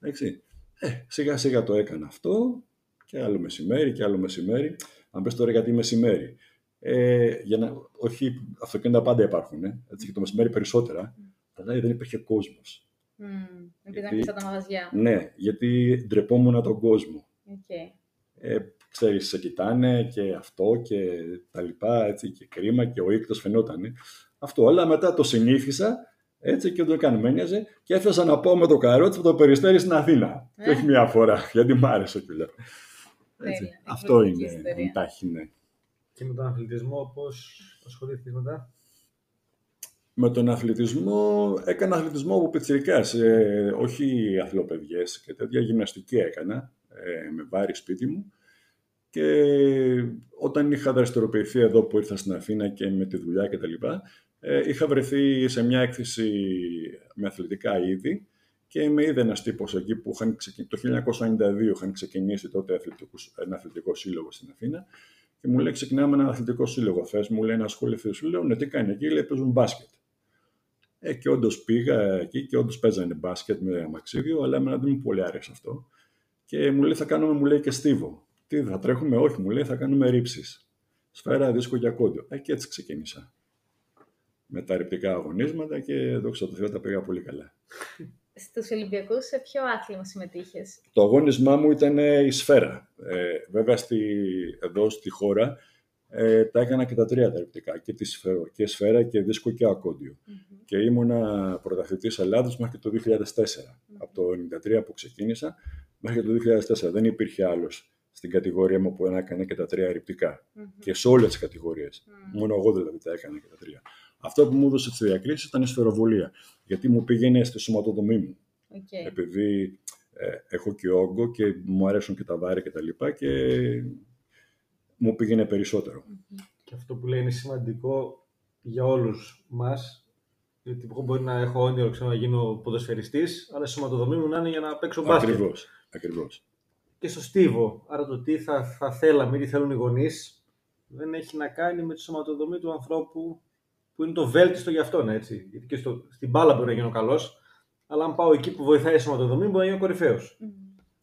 Έτσι. Ε, σιγά σιγά το έκανα αυτό και άλλο μεσημέρι και άλλο μεσημέρι. Αν πες τώρα γιατί μεσημέρι. Ε, για να, όχι, αυτοκίνητα πάντα υπάρχουν, ε, έτσι, και το μεσημέρι περισσότερα, mm. αλλά δεν υπήρχε κόσμος. Mm, επειδή ήταν τα μαγαζιά. Ναι, γιατί ντρεπόμουν τον κόσμο. Okay. Ε, ξέρεις, σε κοιτάνε και αυτό και τα λοιπά, έτσι, και κρίμα και ο ίκτος φαινόταν. Αυτό, αλλά μετά το συνήθισα, έτσι και το έκανε μένιαζε και έφτασα να πάω με το καρότσι από το περιστέρι στην Αθήνα. Ε. Και όχι μία φορά, γιατί μου άρεσε κιόλα. Αυτό είναι η τάχη, ναι. Και με τον αθλητισμό πώς ασχολήθηκες μετά; Με τον αθλητισμό, έκανα αθλητισμό από πιτσιρικάς, ε, όχι αθλοπαιδιές και τέτοια γυμναστική έκανα, ε, με βάρη σπίτι μου. Και όταν είχα δραστηριοποιηθεί εδώ που ήρθα στην Αθήνα και με τη δουλειά και τα λοιπά, ε, είχα βρεθεί σε μια έκθεση με αθλητικά είδη και με είδε ένας τύπος εκεί που είχαν το 1992 είχαν ξεκινήσει τότε ένα αθλητικό σύλλογο στην Αθήνα και μου λέει ξεκινάμε ένα αθλητικό σύλλογο. Θες, μου λέει να ασχοληθεί. Σου λέω ναι, τι κάνει εκεί, λέει παίζουν μπάσκετ. Ε, και όντως πήγα εκεί και όντως παίζανε μπάσκετ με αμαξίδιο, αλλά εμένα δεν μου πολύ άρεσε αυτό. Και μου λέει θα κάνουμε, μου λέει και στίβο. Τι θα τρέχουμε, όχι, μου λέει θα κάνουμε ρήψεις. Σφαίρα, δίσκο και ακόντιο. Ε, και έτσι ξεκίνησα. Με τα ρηπτικά αγωνίσματα και δόξα τω Θεώ τα πήγα πολύ καλά. Στους Ολυμπιακούς σε ποιο άθλημα συμμετείχες; Το αγώνισμά μου ήταν η σφαίρα. Ε, βέβαια στη, εδώ στη χώρα ε, τα έκανα και τα τρία τα ρηπτικά. Και τη σφαίρα και, σφαίρα και δίσκο και ακόντιο. Mm-hmm. Και ήμουνα πρωταθλητής Ελλάδος μέχρι το 2004. Mm-hmm. Από το 1993 που ξεκίνησα μέχρι το 2004. Δεν υπήρχε άλλος στην κατηγορία μου που έκανε και τα τρία ρηπτικά. Mm-hmm. Και σε όλες τις κατηγορίες. Mm-hmm. Μόνο εγώ δηλαδή τα έκανα και τα τρία. Αυτό που μου έδωσε τι διακρίσει ήταν η σφαιροβολία. Γιατί μου πήγαινε στη σωματοδομή μου. Okay. Επειδή ε, έχω και όγκο και μου αρέσουν και τα βάρη και τα λοιπά και μου πήγαινε περισσότερο. Και αυτό που λέει είναι σημαντικό για όλους μας, γιατί εγώ μπορεί να έχω όνειρο ξέρω, να γίνω ποδοσφαιριστής, αλλά η σωματοδομή μου να είναι για να παίξω μπάσκετ. Ακριβώς, ακριβώς. Και στο στίβο, άρα το τι θα, θα θέλαμε, τι θέλουν οι γονείς, δεν έχει να κάνει με τη σωματοδομή του ανθρώπου που είναι το βέλτιστο για αυτόν, έτσι. Γιατί και στο, στην μπάλα μπορεί να γίνω καλός, αλλά αν πάω εκεί που βοηθάει η σωματοδομή, μπορεί να γίνω κορυφαίος.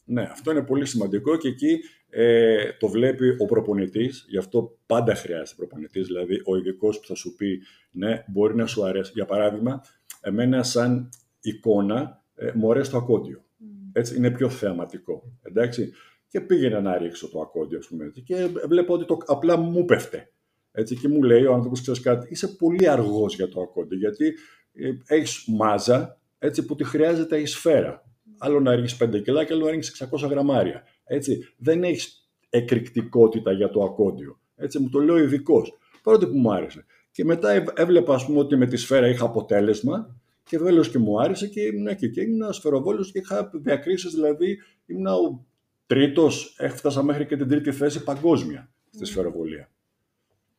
Ναι, αυτό είναι πολύ σημαντικό και εκεί ε, το βλέπει ο προπονητής. Γι' αυτό πάντα χρειάζεται προπονητής. Δηλαδή, ο ειδικός που θα σου πει, ναι, μπορεί να σου αρέσει. Για παράδειγμα, εμένα, σαν εικόνα, ε, μου αρέσει το ακόντιο. Έτσι, είναι πιο θεαματικό. Εντάξει. Και πήγαινα να ρίξω το ακόντιο, ας πούμε, και βλέπω ότι το, απλά μου πέφτε. Έτσι, και μου λέει ο άνθρωπος, ξέρεις κάτι, είσαι πολύ αργός για το ακόντι, γιατί ε, έχεις μάζα έτσι, που τη χρειάζεται η σφαίρα. Άλλο να ρίξεις 5 κιλά και άλλο να ρίξεις 600 γραμμάρια. Έτσι, δεν έχεις εκρηκτικότητα για το ακόντιο. Έτσι, μου το λέει ο ειδικός. Πρώτο που μου άρεσε. Και μετά έβλεπα, ας πούμε, ότι με τη σφαίρα είχα αποτέλεσμα και βέλο και μου άρεσε και ήμουν εκεί. Και ήμουν σφαιροβόλο και είχα διακρίσεις, δηλαδή ήμουν ο τρίτος, έφτασα μέχρι και την τρίτη θέση παγκόσμια στη σφαιροβολία.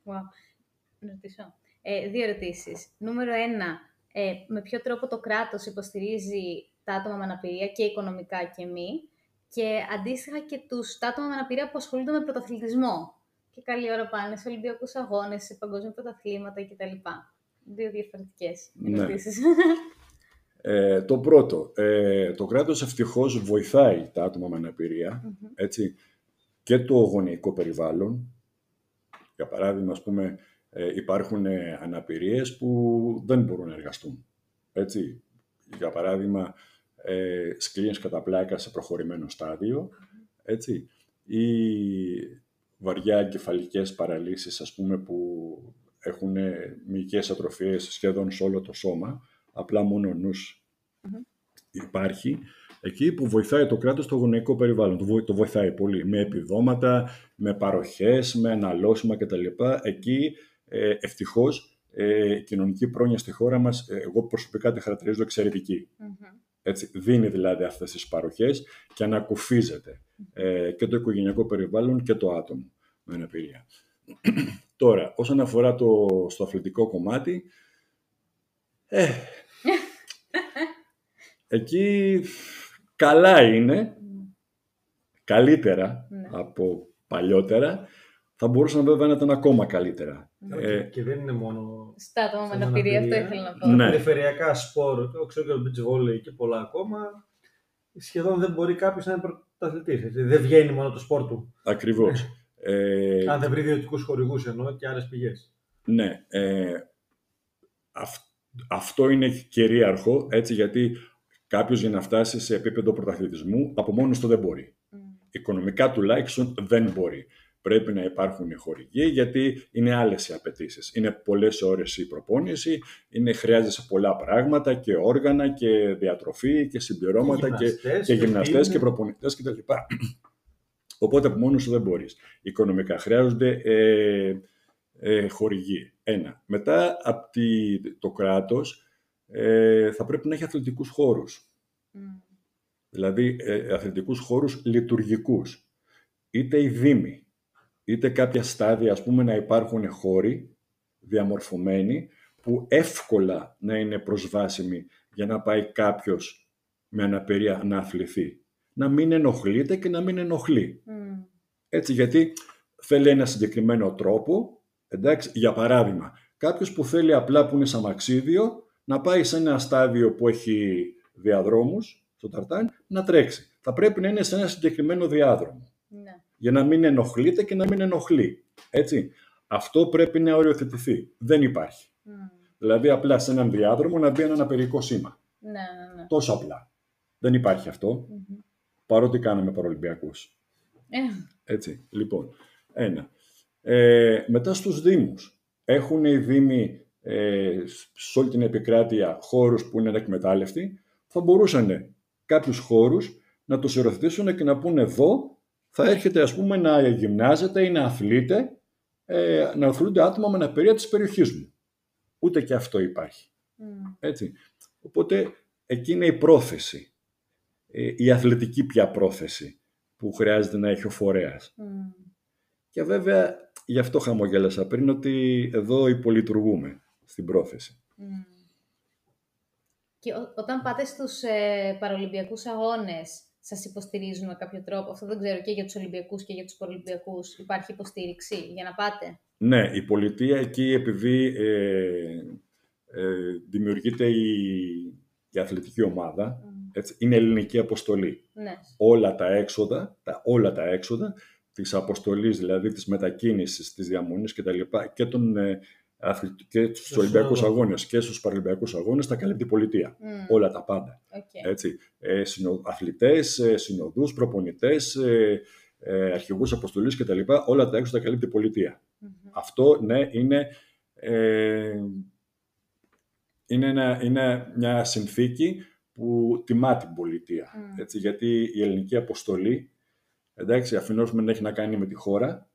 Wow. ρωτήσω. Ε, δύο ερωτήσεις. Νούμερο ένα, ε, με ποιο τρόπο το κράτος υποστηρίζει τα άτομα με αναπηρία και οικονομικά και μη; Και αντίστοιχα και τους τα άτομα με αναπηρία που ασχολούνται με πρωταθλητισμό. Και καλή ώρα πάνε σε Ολυμπιακούς Αγώνες, σε παγκόσμια πρωταθλήματα κτλ. Δύο διαφορετικές ναι. ερωτήσει. Ε, το πρώτο, ε, το κράτος ευτυχώς βοηθάει τα άτομα με αναπηρια έτσι, και το γονεϊκό περιβάλλον για παράδειγμα, ας πούμε, ε, υπάρχουν ε, αναπηρίες που δεν μπορούν να εργαστούν. Έτσι. Για παράδειγμα, ε, σκλήνες κατά πλάκα σε προχωρημένο στάδιο. Έτσι. Ή βαριά εγκεφαλικές παραλύσεις, ας πούμε, που έχουν μυϊκές ατροφίες σχεδόν σε όλο το σώμα, απλά μόνο ο νους υπάρχει εκεί που βοηθάει το κράτος το γονεϊκό περιβάλλον. Το βοηθάει πολύ με επιδόματα, με παροχές, με αναλώσιμα κτλ. Εκεί ε, ευτυχώς ε, η κοινωνική πρόνοια στη χώρα μας, ε, εγώ προσωπικά τη χαρακτηρίζω Έτσι, δίνει δηλαδή αυτές τις παροχές και ανακουφιζεται ε, και το οικογενειακό περιβάλλον και το άτομο με αναπηρία. Τώρα, όσον αφορά το, στο αθλητικό κομμάτι, ε, εκεί καλά είναι, καλύτερα ναι. από παλιότερα. Θα μπορούσαν βέβαια να ήταν ακόμα καλύτερα. Ναι, ε, και δεν είναι μόνο. Στα άτομα με αναπηρία, αυτό ήθελα να πω. Ναι. Περιφερειακά σπορ, εγώ ξέρω και το beach volley και πολλά ακόμα. Σχεδόν δεν μπορεί κάποιος να είναι πρωταθλητής. Δεν βγαίνει μόνο το σπορ του. Ακριβώς. Ε, Αν δεν βρει ιδιωτικούς χορηγούς εννοώ και άλλες πηγές. Ναι. Ε, αυτό είναι κυρίαρχο, έτσι, γιατί κάποιος για να φτάσει σε επίπεδο πρωταθλητισμού από μόνος του δεν μπορεί. Mm. Οικονομικά τουλάχιστον δεν μπορεί. Πρέπει να υπάρχουν χορηγοί γιατί είναι άλλες οι απαιτήσεις. Είναι πολλές ώρες η προπόνηση, είναι, χρειάζεσαι πολλά πράγματα και όργανα και διατροφή και συμπληρώματα και, και, και γυμναστές και, και προπονητέ κτλ. Οπότε από μόνος σου δεν μπορείς. Οικονομικά χρειάζονται ε, ε, χορηγοί. Ένα. Μετά από το κράτος ε, θα πρέπει να έχει αθλητικούς χώρους. Δηλαδή ε, αθλητικούς χώρους λειτουργικούς. Είτε οι δήμοι, είτε κάποια στάδια, ας πούμε, να υπάρχουν χώροι διαμορφωμένοι που εύκολα να είναι προσβάσιμοι για να πάει κάποιος με αναπηρία να αθληθεί. Να μην ενοχλείται και να μην ενοχλεί. Έτσι, γιατί θέλει ένα συγκεκριμένο τρόπο, εντάξει, για παράδειγμα, κάποιος που θέλει απλά που είναι σαν μαξίδιο, να πάει σε ένα στάδιο που έχει διαδρόμους, στο ταρτάν, να τρέξει. Θα πρέπει να είναι σε ένα συγκεκριμένο διάδρομο. Ναι. Για να μην ενοχλείται και να μην ενοχλεί. Έτσι. Αυτό πρέπει να οριοθετηθεί. Δεν υπάρχει. Δηλαδή απλά σε έναν διάδρομο να μπει ένα αναπηρικό σήμα. Ναι, ναι, ναι. Τόσο απλά. Δεν υπάρχει αυτό. Mm-hmm. Παρότι κάναμε παρολυμπιακούς. Ε. Έτσι. Λοιπόν, ένα. Ε, μετά στους Δήμους. Έχουν οι Δήμοι ε, σε όλη την επικράτεια χώρους που είναι εκμετάλλευτοι. Θα μπορούσαν κάποιους χώρους να τους οριοθετήσουν και να πούνε εδώ θα έρχεται ας πούμε να γυμνάζεται ή να αθλείται, ε, να αθλούνται άτομα με αναπηρία της περιοχής μου. Ούτε και αυτό υπάρχει. Έτσι. Οπότε εκεί είναι η πρόθεση. Ε, η αθλητική πια πρόθεση που χρειάζεται να έχει ο φορέας. Και βέβαια γι' αυτό χαμογέλασα πριν ότι εδώ υπολειτουργούμε στην πρόθεση. Και όταν πάτε στους ε, παρολυμπιακούς αγώνες, σας υποστηρίζουν με κάποιο τρόπο; Αυτό δεν ξέρω και για τους Ολυμπιακούς και για τους Παρολυμπιακούς. Υπάρχει υποστήριξη για να πάτε; Ναι, η πολιτεία εκεί επειδή ε, ε, δημιουργείται η, η αθλητική ομάδα, έτσι, είναι ελληνική αποστολή. Ναι. Όλα τα έξοδα, τα, όλα τα έξοδα της αποστολής, δηλαδή της μετακίνησης, της διαμονής και τα λοιπά, και των ε, και στους Ολυμπιακούς Αγώνες και στους Παραλυμπιακούς Αγώνες τα καλύπτει η πολιτεία. Όλα τα πάντα. Okay. Έτσι. Ε, Αθλητές, ε, συνοδούς, προπονητές, ε, ε, αρχηγούς αποστολής κτλ. Όλα τα έξω τα καλύπτει η πολιτεια Αυτό ναι, είναι, ε, είναι, ένα, είναι μια συνθήκη που τιμά την πολιτεία. Έτσι, γιατί η ελληνική αποστολή, εντάξει, αφενός δεν έχει να κάνει με τη χώρα,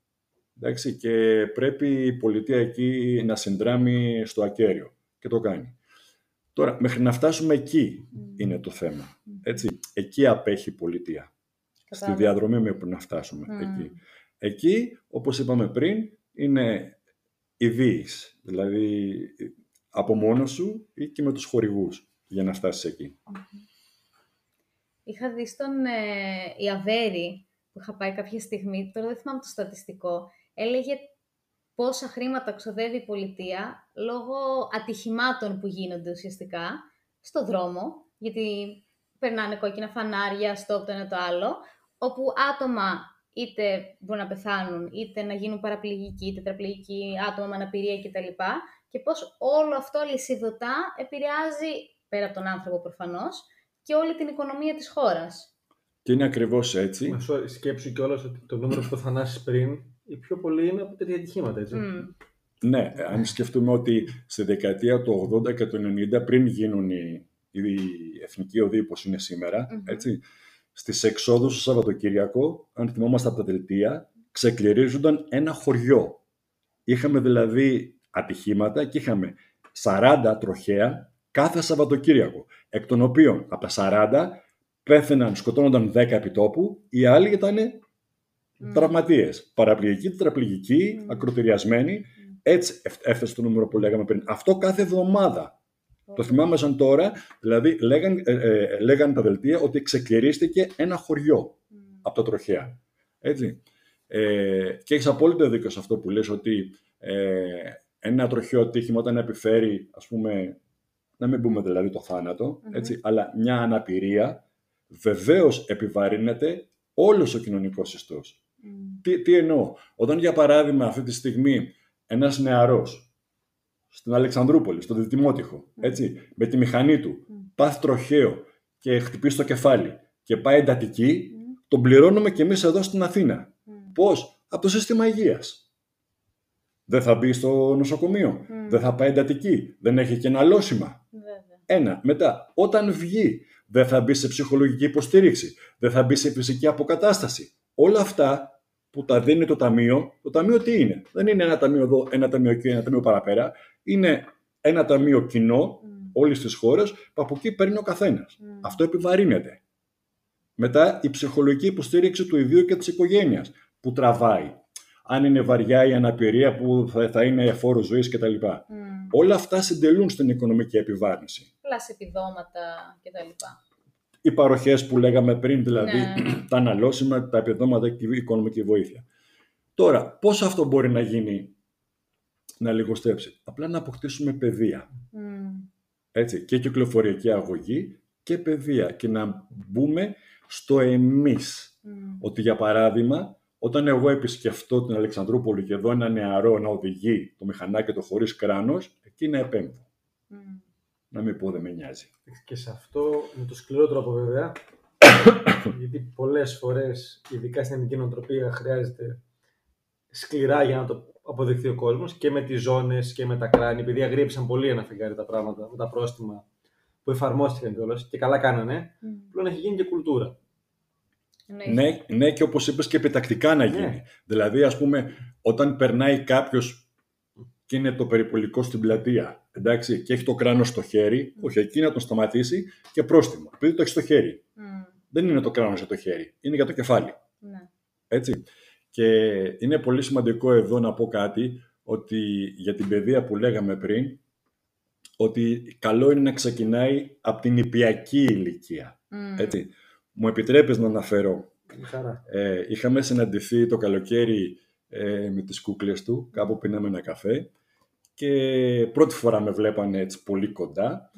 Εντάξει, και πρέπει η πολιτεία εκεί να συνδράμει στο ακέραιο και το κάνει. Τώρα, μέχρι να φτάσουμε εκεί είναι το θέμα. Έτσι, εκεί απέχει η πολιτεία. Στη διαδρομή μέχρι να φτάσουμε εκεί. Εκεί, όπως είπαμε πριν, είναι η δηλαδή από μόνος σου ή και με τους χορηγούς για να φτάσεις εκεί. Είχα δει στον ε, Ιαβέρη που είχα πάει κάποια στιγμή, τώρα δεν θυμάμαι το στατιστικό, έλεγε πόσα χρήματα ξοδεύει η πολιτεία λόγω ατυχημάτων που γίνονται ουσιαστικά στο δρόμο, γιατί περνάνε κόκκινα φανάρια, στο το ένα το άλλο, όπου άτομα είτε μπορούν να πεθάνουν, είτε να γίνουν παραπληγικοί, τετραπληγικοί, άτομα με αναπηρία κτλ. Και πώς όλο αυτό αλυσιδωτά επηρεάζει, πέρα από τον άνθρωπο προφανώς, και όλη την οικονομία της χώρας. Και είναι ακριβώς έτσι. Μα σκέψου κιόλας ότι το νούμερο που θα πριν οι πιο πολλοί είναι από τέτοια ατυχήματα, έτσι. Ναι, αν σκεφτούμε ότι στη δεκαετία του 80 και του 90, πριν γίνουν οι, οι εθνικοί οδοί όπως είναι έτσι, στις εξόδους του Σαββατοκύριακο, αν θυμόμαστε από τα δελτία, ξεκληρίζονταν ένα χωριό. Είχαμε δηλαδή ατυχήματα και είχαμε 40 τροχέα κάθε Σαββατοκύριακο, εκ των οποίων από τα 40 πέθαιναν, σκοτώνονταν 10 επιτόπου, οι άλλοι ήταν mm. τραυματίες. Παραπληγικοί, τετραπληγικοί, mm. ακροτηριασμένοι. Έτσι έφτασε το νούμερο που λέγαμε πριν. Αυτό κάθε εβδομάδα. Το θυμάμαι σαν τώρα, δηλαδή λέγαν, ε, ε, λέγαν τα δελτία ότι ξεκληρίστηκε ένα χωριό από τα τροχέα. Έτσι. Ε, και έχεις απόλυτο δίκιο σε αυτό που λες ότι ε, ένα τροχαίο ατύχημα όταν επιφέρει, ας πούμε, να μην πούμε δηλαδή το θάνατο, έτσι, αλλά μια αναπηρία, βεβαίως επιβαρύνεται όλος ο κοινωνικός ιστός. Τι, τι εννοώ; Όταν για παράδειγμα αυτή τη στιγμή ένας νεαρός στην Αλεξανδρούπολη, στο Δυτημότυχο, έτσι, με τη μηχανή του, mm. πάθει τροχαίο και χτυπήσει το κεφάλι και πάει εντατική, τον πληρώνουμε και εμείς εδώ στην Αθήνα. Πώς; Από το σύστημα υγείας. Δεν θα μπει στο νοσοκομείο. Δεν θα πάει εντατική. Δεν έχει και ένα λόσιμα. Ένα. Μετά, όταν βγει, δεν θα μπει σε ψυχολογική υποστήριξη. Δεν θα μπει σε φυσική αποκατάσταση Όλα αυτά που τα δίνει το ταμείο, το ταμείο τι είναι; Δεν είναι ένα ταμείο εδώ, ένα ταμείο εκεί, ένα ταμείο παραπέρα. Είναι ένα ταμείο κοινό Mm. όλης της χώρας που από εκεί παίρνει ο καθένας. Mm. Αυτό επιβαρύνεται. Μετά η ψυχολογική υποστήριξη του ιδίου και της οικογένειας που τραβάει. Αν είναι βαριά η αναπηρία που θα, θα είναι φόρο ζωής κτλ. Mm. Όλα αυτά συντελούν στην οικονομική επιβάρυνση. Πλάς επιδόματα κτλ. Οι παροχές που λέγαμε πριν, δηλαδή Ναι. τα αναλώσιμα, τα επιδόματα και η οικονομική βοήθεια. Τώρα, πώς αυτό μπορεί να γίνει να λιγοστέψει; Απλά να αποκτήσουμε παιδεία. Mm. Έτσι, και κυκλοφοριακή αγωγή και παιδεία και να μπούμε στο εμείς. Mm. Ότι για παράδειγμα, όταν εγώ επισκεφτώ την Αλεξανδρούπολη και δω ένα νεαρό να οδηγεί το μηχανάκι το χωρίς κράνος, εκεί να επέμβω. Mm. Να μην πω δεν με νοιάζει. Και σε αυτό με το σκληρό τρόπο βέβαια, γιατί πολλές φορές, ειδικά στην ελληνική νοοτροπία, χρειάζεται σκληρά για να το αποδεχθεί ο κόσμος και με τις ζώνες και με τα κράνη, επειδή αγρίεψαν πολύ ένα φεγγάρι τα πράγματα, με τα πρόστιμα που εφαρμόστηκαν κιόλας και καλά κάνανε, Mm. πλέον έχει γίνει και κουλτούρα. Εννοείται. Ναι, ναι, και όπως είπες και επιτακτικά να γίνει. Ναι. Δηλαδή, ας πούμε, όταν περνάει κάποιος και είναι το περιπολικό στην πλατεία, εντάξει, και έχει το κράνος στο χέρι, όχι εκεί να τον σταματήσει και πρόστιμο, επειδή το έχει στο χέρι. Mm. Δεν είναι το κράνος για το χέρι, είναι για το κεφάλι. Ναι. Έτσι. Και είναι πολύ σημαντικό εδώ να πω κάτι, ότι για την παιδεία που λέγαμε πριν, ότι καλό είναι να ξεκινάει από την νηπιακή ηλικία. Mm. Έτσι. Μου επιτρέπεις να αναφέρω. Με χαρά. Ε, είχαμε συναντηθεί το καλοκαίρι ε, με τις κούκλες του, κάπου πίναμε ένα καφέ και πρώτη φορά με βλέπανε έτσι πολύ κοντά.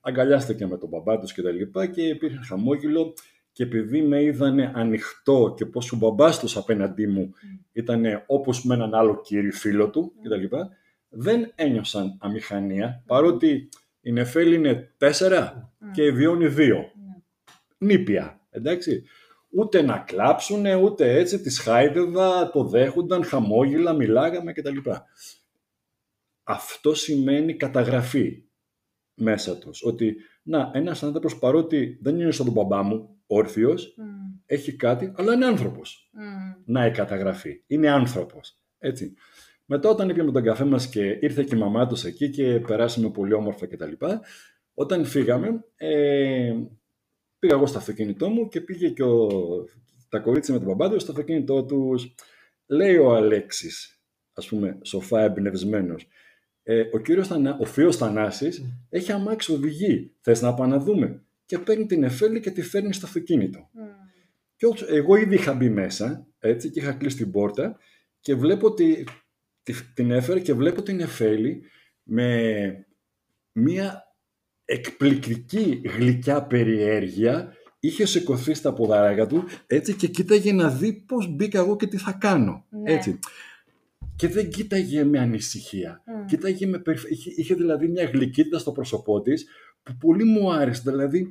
Αγκαλιάστηκε με τον μπαμπά τους και τα λοιπά και υπήρχε χαμόγελο και επειδή με είδανε ανοιχτό και πως ο μπαμπάς τους απέναντί μου ήταν όπως με έναν άλλο κύριο φίλο του και τα λοιπά, δεν ένιωσαν αμηχανία παρότι η Νεφέλη είναι τέσσερα Mm. και η Βιώνη δύο Ναι. Νήπια, εντάξει. Ούτε να κλάψουνε, ούτε έτσι, τις χάιδευα, το δέχονταν, χαμόγελα, μιλάγαμε κτλ. Αυτό σημαίνει καταγραφή μέσα τους. Ότι, να, ένας άνθρωπος παρότι δεν είναι σαν τον μπαμπά μου, όρθιος, Mm. έχει κάτι, αλλά είναι άνθρωπος. Mm. Να η καταγραφή. Είναι άνθρωπος. Έτσι. Μετά όταν ήπιαμε τον καφέ μας και ήρθε και η μαμά τους εκεί και περάσαμε πολύ όμορφα κτλ. Όταν φύγαμε, ε, πήγα εγώ στο αυτοκίνητό μου και πήγε και ο, τα κορίτσια με τον μπαμπά τους στο αυτοκίνητό τους. Λέει ο Αλέξης, ας πούμε, σοφά εμπνευσμένος. Ε, ο κύριος Θανά, ο θείος Θανάσης έχει αμάξι οδηγεί. Θες να πάμε να δούμε; Και παίρνει την Εφέλη και τη φέρνει στο αυτοκίνητο. Mm. Και όσο- εγώ ήδη είχα μπει μέσα, έτσι, και είχα κλείσει την πόρτα και βλέπω ότι τη- την έφερε και βλέπω την Εφέλη με μία εκπληκτική γλυκιά περιέργεια είχε σηκωθεί στα ποδαράκια του έτσι και κοίταγε να δει πώς μπήκα εγώ και τι θα κάνω. Ναι. Έτσι. Και δεν κοίταγε με ανησυχία. Mm. Κοίταγε με περι- είχε, είχε δηλαδή μια γλυκύτητα στο πρόσωπό της που πολύ μου άρεσε. Δηλαδή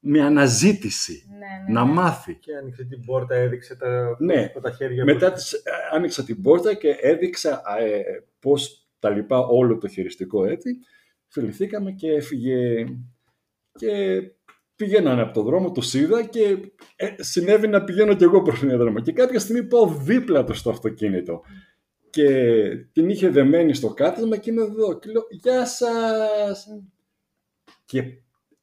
με αναζήτηση Ναι, ναι, να ναι. μάθει. Και άνοιξε την πόρτα, έδειξε τα, Ναι. με τα χέρια Μετά που- της, ε, άνοιξα την πόρτα και έδειξα ε, πώς τα λοιπά όλο το χειριστικό έτσι. Φιληθήκαμε και έφυγε και πηγαίνανε από το δρόμο, το είδα και ε, συνέβη να πηγαίνω κι εγώ προς τον δρόμο. Και κάποια στιγμή πάω δίπλα τους στο αυτοκίνητο και την είχε δεμένη στο κάθισμα και είμαι εδώ και λέω «Γεια σας!» Μμ. Και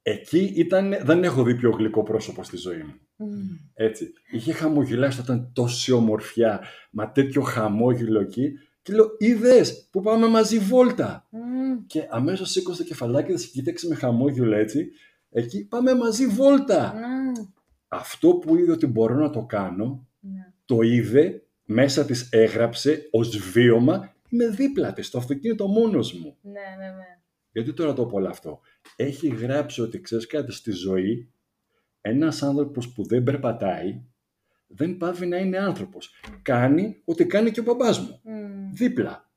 εκεί ήταν, δεν έχω δει πιο γλυκό πρόσωπο στη ζωή μου. Mm. Έτσι. Είχε χαμογελάσει, ήταν τόση ομορφιά, μα τέτοιο χαμόγελο εκεί. Και λέω, είδες που πάμε μαζί βόλτα. Mm. Και αμέσως σήκωσε το κεφαλάκι της και κοίταξε με χαμόγελο έτσι. Εκεί πάμε μαζί βόλτα. Mm. Αυτό που είδε ότι μπορώ να το κάνω, Ναι. το είδε, μέσα της έγραψε ως βίωμα, είμαι δίπλα της, στο αυτοκίνητο μόνος μου. Ναι, ναι, ναι. Γιατί τώρα το πω όλο αυτό. Έχει γράψει ότι ξέρεις κάτι στη ζωή, ένας άνθρωπος που δεν περπατάει, δεν πάβει να είναι άνθρωπος. Κάνει ό,τι κάνει και ο μπαμπάς μου. Mm. Δίπλα.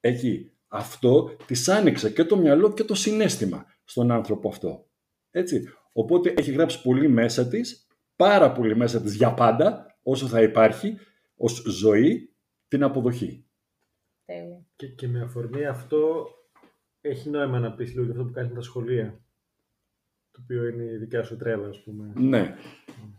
Εκεί. Αυτό της άνοιξε και το μυαλό και το συνέστημα στον άνθρωπο αυτό. Έτσι. Οπότε έχει γράψει πολύ μέσα της, πάρα πολύ μέσα της για πάντα, όσο θα υπάρχει, ως ζωή, την αποδοχή. Τέλεια. Και, και με αφορμή αυτό έχει νόημα να πεις λίγο για αυτό που κάνει με τα σχολεία. Το το οποίο είναι η δικιά σου τρέλα, ας πούμε. Ναι.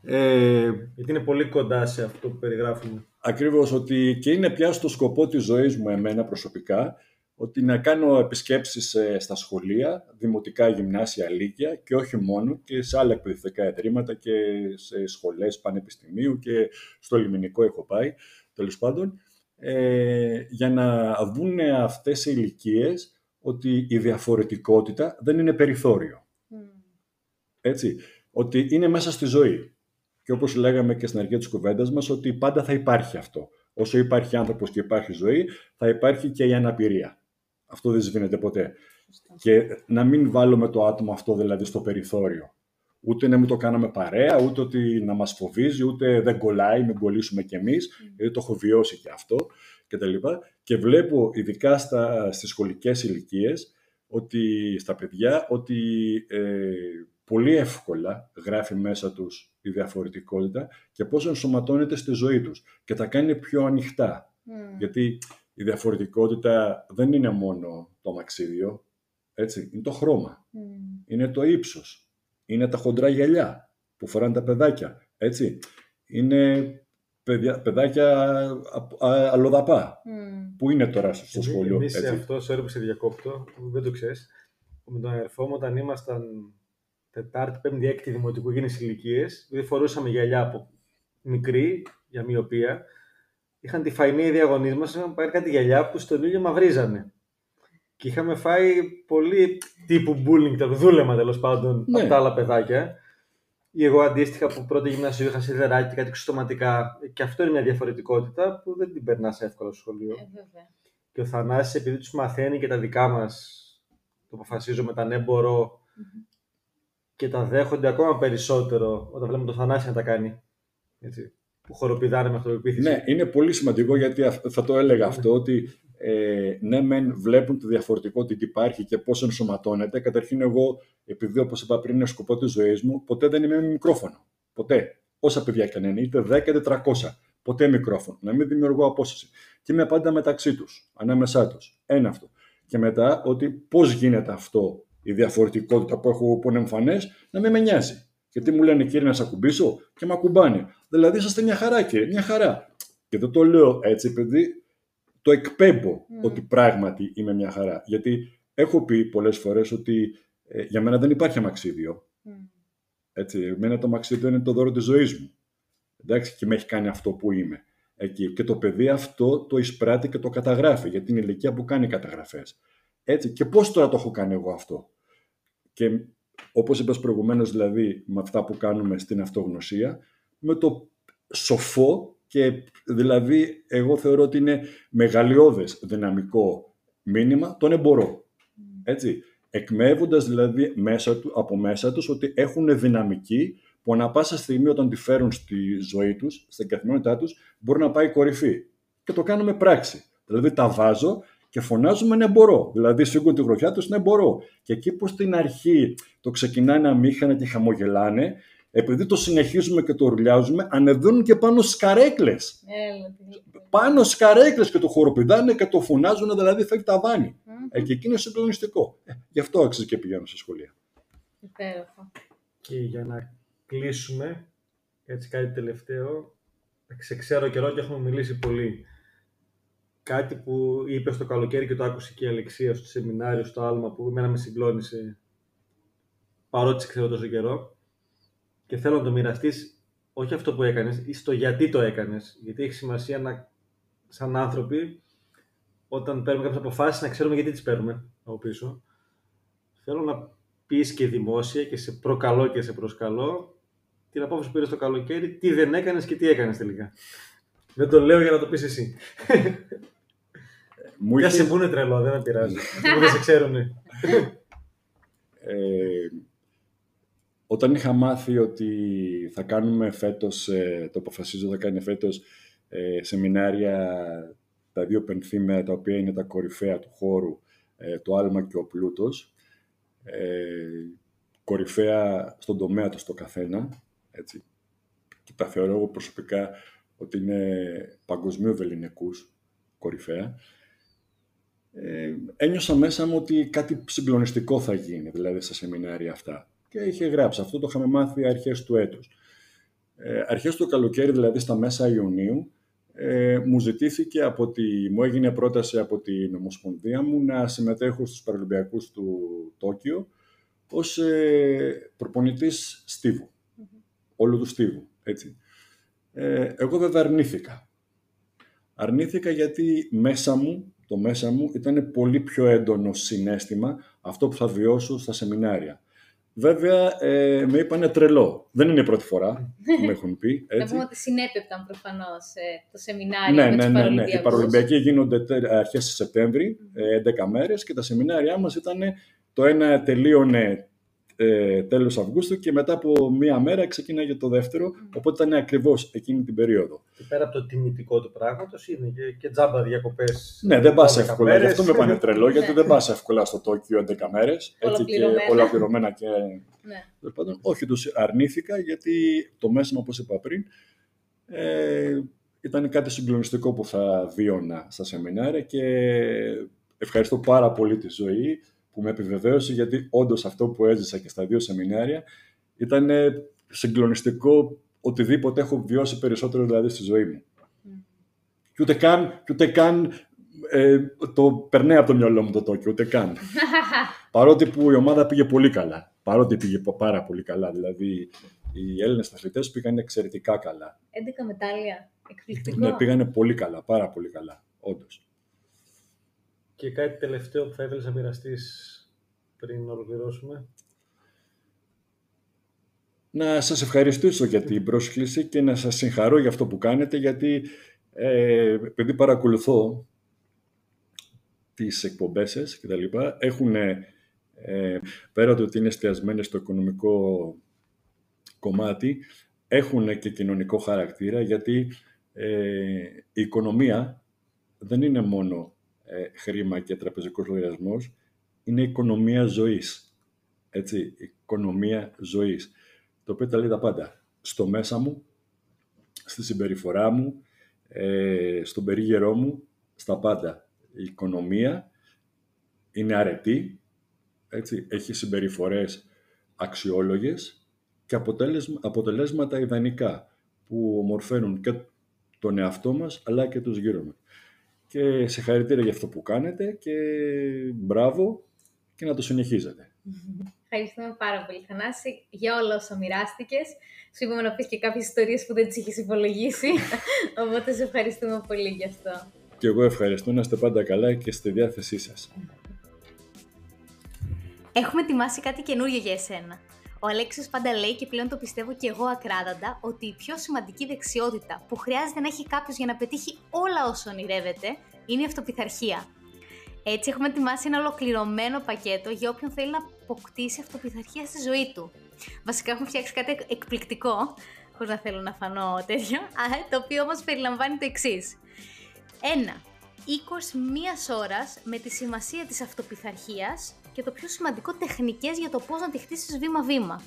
Ε, γιατί είναι πολύ κοντά σε αυτό που περιγράφουμε. Ακριβώς, ότι και είναι πια στο σκοπό της ζωής μου εμένα προσωπικά, ότι να κάνω επισκέψεις ε, στα σχολεία, δημοτικά, γυμνάσια, λύκεια και όχι μόνο και σε άλλα εκπαιδευτικά ιδρύματα και σε σχολές πανεπιστημίου και στο λιμενικό έχω πάει, τέλος πάντων, ε, για να δουν αυτές οι ηλικίες ότι η διαφορετικότητα δεν είναι περιθώριο. Έτσι, ότι είναι μέσα στη ζωή. Και όπως λέγαμε και στην αρχή της κουβέντας μας, ότι πάντα θα υπάρχει αυτό. Όσο υπάρχει άνθρωπος και υπάρχει ζωή, θα υπάρχει και η αναπηρία. Αυτό δεν σβήνεται ποτέ. Και να μην βάλουμε το άτομο αυτό δηλαδή στο περιθώριο. Ούτε να μην το κάναμε παρέα, ούτε ότι να μας φοβίζει, ούτε δεν κολλάει, μην κολλήσουμε κι εμείς, mm. γιατί το έχω βιώσει και αυτό και τα λοιπά. Και βλέπω ειδικά στα, στις σχολικές ηλικίες ότι στα παιδιά ότι ε, πολύ εύκολα γράφει μέσα τους η διαφορετικότητα και πώς ενσωματώνεται στη ζωή τους και τα κάνει πιο ανοιχτά. Mm. Γιατί η διαφορετικότητα δεν είναι μόνο το μαξίδιο, έτσι, είναι το χρώμα, mm. είναι το ύψος, είναι τα χοντρά γυαλιά που φοράνε τα παιδάκια, έτσι. Είναι παιδιά, παιδάκια αλλοδαπά, mm. που είναι τώρα στο σχολείο. Εμείς σε αυτό, σε σε διακόπτω, δεν το ξέρεις, με τον αδερφό μου όταν ήμασταν Τετάρτη, Πέμπτη, Έκτη Δημοτικού γίνες ηλικίες, δεν φορούσαμε γυαλιά από μικρή, για μοιοπία, είχαν τη φαϊνή διαγωνισμό μας, είχαν πάρει κάτι γυαλιά που στον ήλιο μαυρίζανε. Και είχαμε φάει πολύ τύπου bullying, το δούλεμα τέλος πάντων ναι. από τα άλλα παιδάκια. Ή εγώ αντίστοιχα που πρώτη γυμνασίου είχα σιδεράκι και κάτι ξεστοματικά. Και αυτό είναι μια διαφορετικότητα που δεν την περνάς εύκολα στο σχολείο. Ε, και ο Θανάσης επειδή τους μαθαίνει και τα δικά μας, το αποφασίζω με τα ναι μπορώ, και τα δέχονται ακόμα περισσότερο όταν βλέπουμε τον Θανάση να τα κάνει. Έτσι που χοροπηδάνε με αυτοπεποίθηση. Ναι, είναι πολύ σημαντικό γιατί θα το έλεγα αυτό ότι ε, ναι, μεν βλέπουν τη διαφορετικότητα τι υπάρχει και πώς ενσωματώνεται. Καταρχήν, εγώ, επειδή όπως είπα πριν, είναι σκοπός της ζωής μου, ποτέ δεν είμαι με μικρόφωνο. Ποτέ. Όσα παιδιά και αν είναι, είτε 10 είτε 300. Ποτέ μικρόφωνο. Να μην δημιουργώ απόσταση. Και είμαι πάντα μεταξύ τους, ανάμεσά τους. Ένα αυτό. Και μετά ότι πώς γίνεται αυτό, η διαφορετικότητα που έχω που είναι εμφανές, να μην με νοιάζει. Γιατί μου λένε κύριε να σε ακουμπήσω και με ακουμπάνε. Δηλαδή είσαστε μια χαρά κύριε, μια χαρά. Και δεν το λέω έτσι επειδή το εκπέμπω mm. ότι πράγματι είμαι μια χαρά. Γιατί έχω πει πολλές φορές ότι ε, για μένα δεν υπάρχει αμαξίδιο. Mm. Έτσι, εμένα το αμαξίδιο είναι το δώρο της ζωής μου. Εντάξει, και με έχει κάνει αυτό που είμαι. Εκεί. Και το παιδί αυτό το εισπράττει και το καταγράφει για την ηλικία που κάνει καταγραφές. Έτσι. Και πώς τώρα το έχω κάνει εγώ αυτό. Και όπως είπες προηγουμένως δηλαδή με αυτά που κάνουμε στην αυτογνωσία, με το σοφό και δηλαδή εγώ θεωρώ ότι είναι μεγαλειώδες δυναμικό μήνυμα τον εμπορό. Έτσι. Εκμεύοντας δηλαδή μέσα του, από μέσα τους ότι έχουν δυναμική που ανα πάσα στιγμή όταν τη φέρουν στη ζωή τους, στην καθημερινότητά τους, μπορεί να πάει κορυφή. Και το κάνουμε πράξη. Δηλαδή τα βάζω και φωνάζουμε ναι μπορώ. Δηλαδή σήκουν τη γροθιά τους ναι μπορώ. Και εκεί που στην αρχή το ξεκινάνε αμήχανα και χαμογελάνε, επειδή το συνεχίζουμε και το ουρλιάζουμε, ανεβαίνουν και πάνω σκαρέκλες. Πάνω σκαρέκλες και το χοροπηδάνε και το φωνάζουν, δηλαδή φεύγει τα βάνη. Ε, και εκεί είναι συγκλονιστικό. Ε, γι' αυτό άξιζε και πηγαίνω στα σχολεία. Υπέροχο. Και για να κλείσουμε, έτσι κάτι τελευταίο, σε ξέρω καιρό και έχουμε μιλήσει πολύ κάτι που είπε στο καλοκαίρι και το άκουσε και η Αλεξία στο σεμινάριο, στο άλμα που εμένα με συγκλώνησε παρότι ξέρω τόσο καιρό και θέλω να το μοιραστείς όχι αυτό που έκανες, ή στο γιατί το έκανες. Γιατί έχει σημασία να, σαν άνθρωποι, όταν παίρνουμε κάποιες αποφάσεις, να ξέρουμε γιατί τις παίρνουμε από πίσω. Θέλω να πεις και δημόσια και σε προκαλώ και σε προσκαλώ την απόφαση που πήρες το καλοκαίρι, τι δεν έκανες και τι έκανες τελικά. Δεν το λέω για να το πεις εσύ. Μου είχε... σε πούνε τρελό, δεν με πειράζει. δεν σε ξέρουν. Ε, όταν είχα μάθει ότι θα κάνουμε φέτος, ε, το αποφασίζω θα κάνει φέτος, ε, σεμινάρια, τα δύο πενθήμερα τα οποία είναι τα κορυφαία του χώρου, ε, το άλμα και ο πλούτος, ε, κορυφαία στον τομέα του στο καθένα, έτσι. Και τα θεωρώ εγώ προσωπικά ότι είναι παγκοσμίου βεληνικούς, κορυφαία ε, ένιωσα μέσα μου ότι κάτι συγκλονιστικό θα γίνει, δηλαδή στα σεμινάρια αυτά. και είχε γράψει. Αυτό το είχαμε μάθει αρχές του έτους. Ε, αρχές του καλοκαίρι, δηλαδή στα μέσα Ιουνίου, ε, μου ζητήθηκε από τη, μου έγινε πρόταση από την Ομοσπονδία μου να συμμετέχω στους Παραλυμπιακούς του Τόκιο ως ε, προπονητής στίβου, όλου του στίβου, έτσι. Ε, εγώ βέβαια αρνήθηκα. Αρνήθηκα γιατί μέσα μου, το μέσα μου ήταν πολύ πιο έντονο συνέστημα αυτό που θα βιώσω στα σεμινάρια. Βέβαια, ε, με είπανε τρελό. Δεν είναι η πρώτη φορά που με έχουν πει. Έτσι. Να πούμε ότι συνέπεπταν προφανώς ε, το σεμινάριο ναι, με ναι, ναι, ναι. Οι Παρολυμπιακοί γίνονται αρχές Σεπτέμβρη, 11 μέρες και τα σεμινάρια μας ήταν το ένα τελείωνε ε, τέλος Αυγούστου και μετά από μία μέρα ξεκίναγε το δεύτερο, οπότε ήταν ακριβώς εκείνη την περίοδο. Και πέρα από το τιμητικό του πράγματος είναι και, και τζάμπα διακοπές. Ναι, δεν πας εύκολα, γι' αυτό με πάνε τρελό, γιατί ναι. δεν πας εύκολα στο Τόκιο 11 μέρες, έτσι και ολοκληρωμένα και... Ναι. Πάντων, όχι, τους αρνήθηκα γιατί το μέσα μου, όπως είπα πριν, ε, ήταν κάτι συγκλονιστικό που θα βίωνα στα σεμινάρια και ευχαριστώ πάρα πολύ τη ζωή που με επιβεβαίωσε γιατί όντως αυτό που έζησα και στα δύο σεμινάρια ήταν συγκλονιστικό οτιδήποτε έχω βιώσει περισσότερο δηλαδή στη ζωή μου. Mm. Και ούτε καν, και ούτε καν ε, το περνάει από το μυαλό μου το Τόκιο, ούτε καν. Παρότι που η ομάδα πήγε πολύ καλά. Παρότι πήγε πάρα πολύ καλά. Δηλαδή, οι Έλληνες αθλητές πήγαν εξαιρετικά καλά. 11 μετάλλια. Εκπληκτικό. Ναι, πήγανε πολύ καλά. Πάρα πολύ καλά. Όντως. Και κάτι τελευταίο που θα ήθελες να μοιραστείς πριν ολοκληρώσουμε. Να σας ευχαριστήσω για την πρόσκληση και να σας συγχαρώ για αυτό που κάνετε, γιατί ε, επειδή παρακολουθώ τις εκπομπές σας και τα λοιπά, έχουν, ε, πέρα ότι είναι εστιασμένες στο οικονομικό κομμάτι, έχουν και κοινωνικό χαρακτήρα, γιατί ε, η οικονομία δεν είναι μόνο ε, χρήμα και τραπεζικός λογαριασμός, είναι οικονομία ζωής. Έτσι, οικονομία ζωής. Το οποίο τα λέει τα πάντα. Στο μέσα μου, στη συμπεριφορά μου, ε, στον περίγερό μου, στα πάντα. Η οικονομία είναι αρετή, έτσι, έχει συμπεριφορές αξιόλογες και αποτελέσματα ιδανικά που ομορφαίνουν και τον εαυτό μας αλλά και τους γύρω μας και συγχαρητήρια για αυτό που κάνετε και μπράβο και να το συνεχίζετε. Ευχαριστούμε πάρα πολύ, Θανάση, για όλα όσα μοιράστηκες. Σου είπαμε να πεις και κάποιες ιστορίες που δεν τις είχες υπολογίσει. Οπότε σε ευχαριστούμε πολύ γι' αυτό. Και εγώ ευχαριστώ να είστε πάντα καλά και στη διάθεσή σας. Έχουμε ετοιμάσει κάτι καινούριο για εσένα. Ο Αλέξης πάντα λέει και πλέον το πιστεύω και εγώ ακράδαντα ότι η πιο σημαντική δεξιότητα που χρειάζεται να έχει κάποιος για να πετύχει όλα όσα ονειρεύεται είναι η αυτοπιθαρχία. Έτσι έχουμε ετοιμάσει ένα ολοκληρωμένο πακέτο για όποιον θέλει να αποκτήσει αυτοπιθαρχία στη ζωή του. Βασικά έχουμε φτιάξει κάτι εκπληκτικό, χωρίς να θέλω να φανώ τέτοιο, το οποίο όμως περιλαμβάνει το εξής. Ένα, 20 μίας ώρας με τη σημασία της αυτοπιθαρχίας και το πιο σημαντικό τεχνικές για το πώς να τη χτίσεις βήμα-βήμα.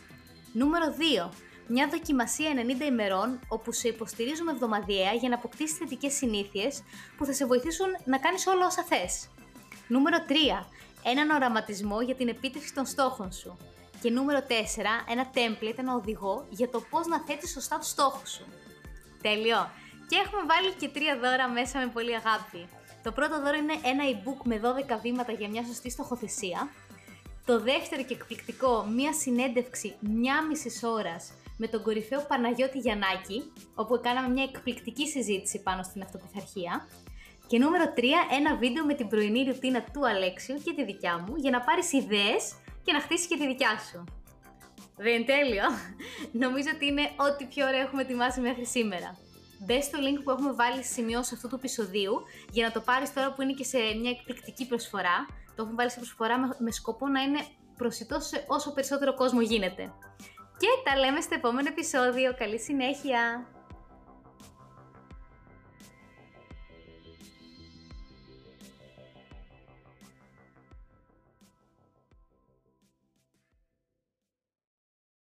Νούμερο 2. Μια δοκιμασία 90 ημερών όπου σε υποστηρίζουμε εβδομαδιαία για να αποκτήσεις θετικές συνήθειες που θα σε βοηθήσουν να κάνεις όλα όσα θες. Νούμερο 3. Έναν οραματισμό για την επίτευξη των στόχων σου. Και νούμερο 4. Ένα template, ένα οδηγό για το πώς να θέτεις σωστά τους στόχους σου. Τέλειο! Και έχουμε βάλει και τρία δώρα μέσα με πολύ αγάπη. Το πρώτο δώρο είναι ένα e-book με 12 βήματα για μια σωστή στοχοθεσία. Το δεύτερο και εκπληκτικό, μια συνέντευξη μια μισής ώρας με τον κορυφαίο Παναγιώτη Γιαννάκη, όπου κάναμε μια εκπληκτική συζήτηση πάνω στην αυτοπιθαρχία. Και νούμερο 3, ένα βίντεο με την πρωινή ρουτίνα του Αλέξιου και τη δικιά μου για να πάρεις ιδέες και να χτίσεις και τη δικιά σου. Δεν είναι τέλειο. Νομίζω ότι είναι ό,τι πιο ωραίο έχουμε ετοιμάσει μέχρι σήμερα. Μπες στο link που έχουμε βάλει στη σημειώση αυτού του επεισοδίου για να το πάρεις τώρα που είναι και σε μια εκπληκτική προσφορά. Το έχουμε βάλει σε προσφορά με, σκοπό να είναι προσιτός σε όσο περισσότερο κόσμο γίνεται. Και τα λέμε στο επόμενο επεισόδιο. Καλή συνέχεια!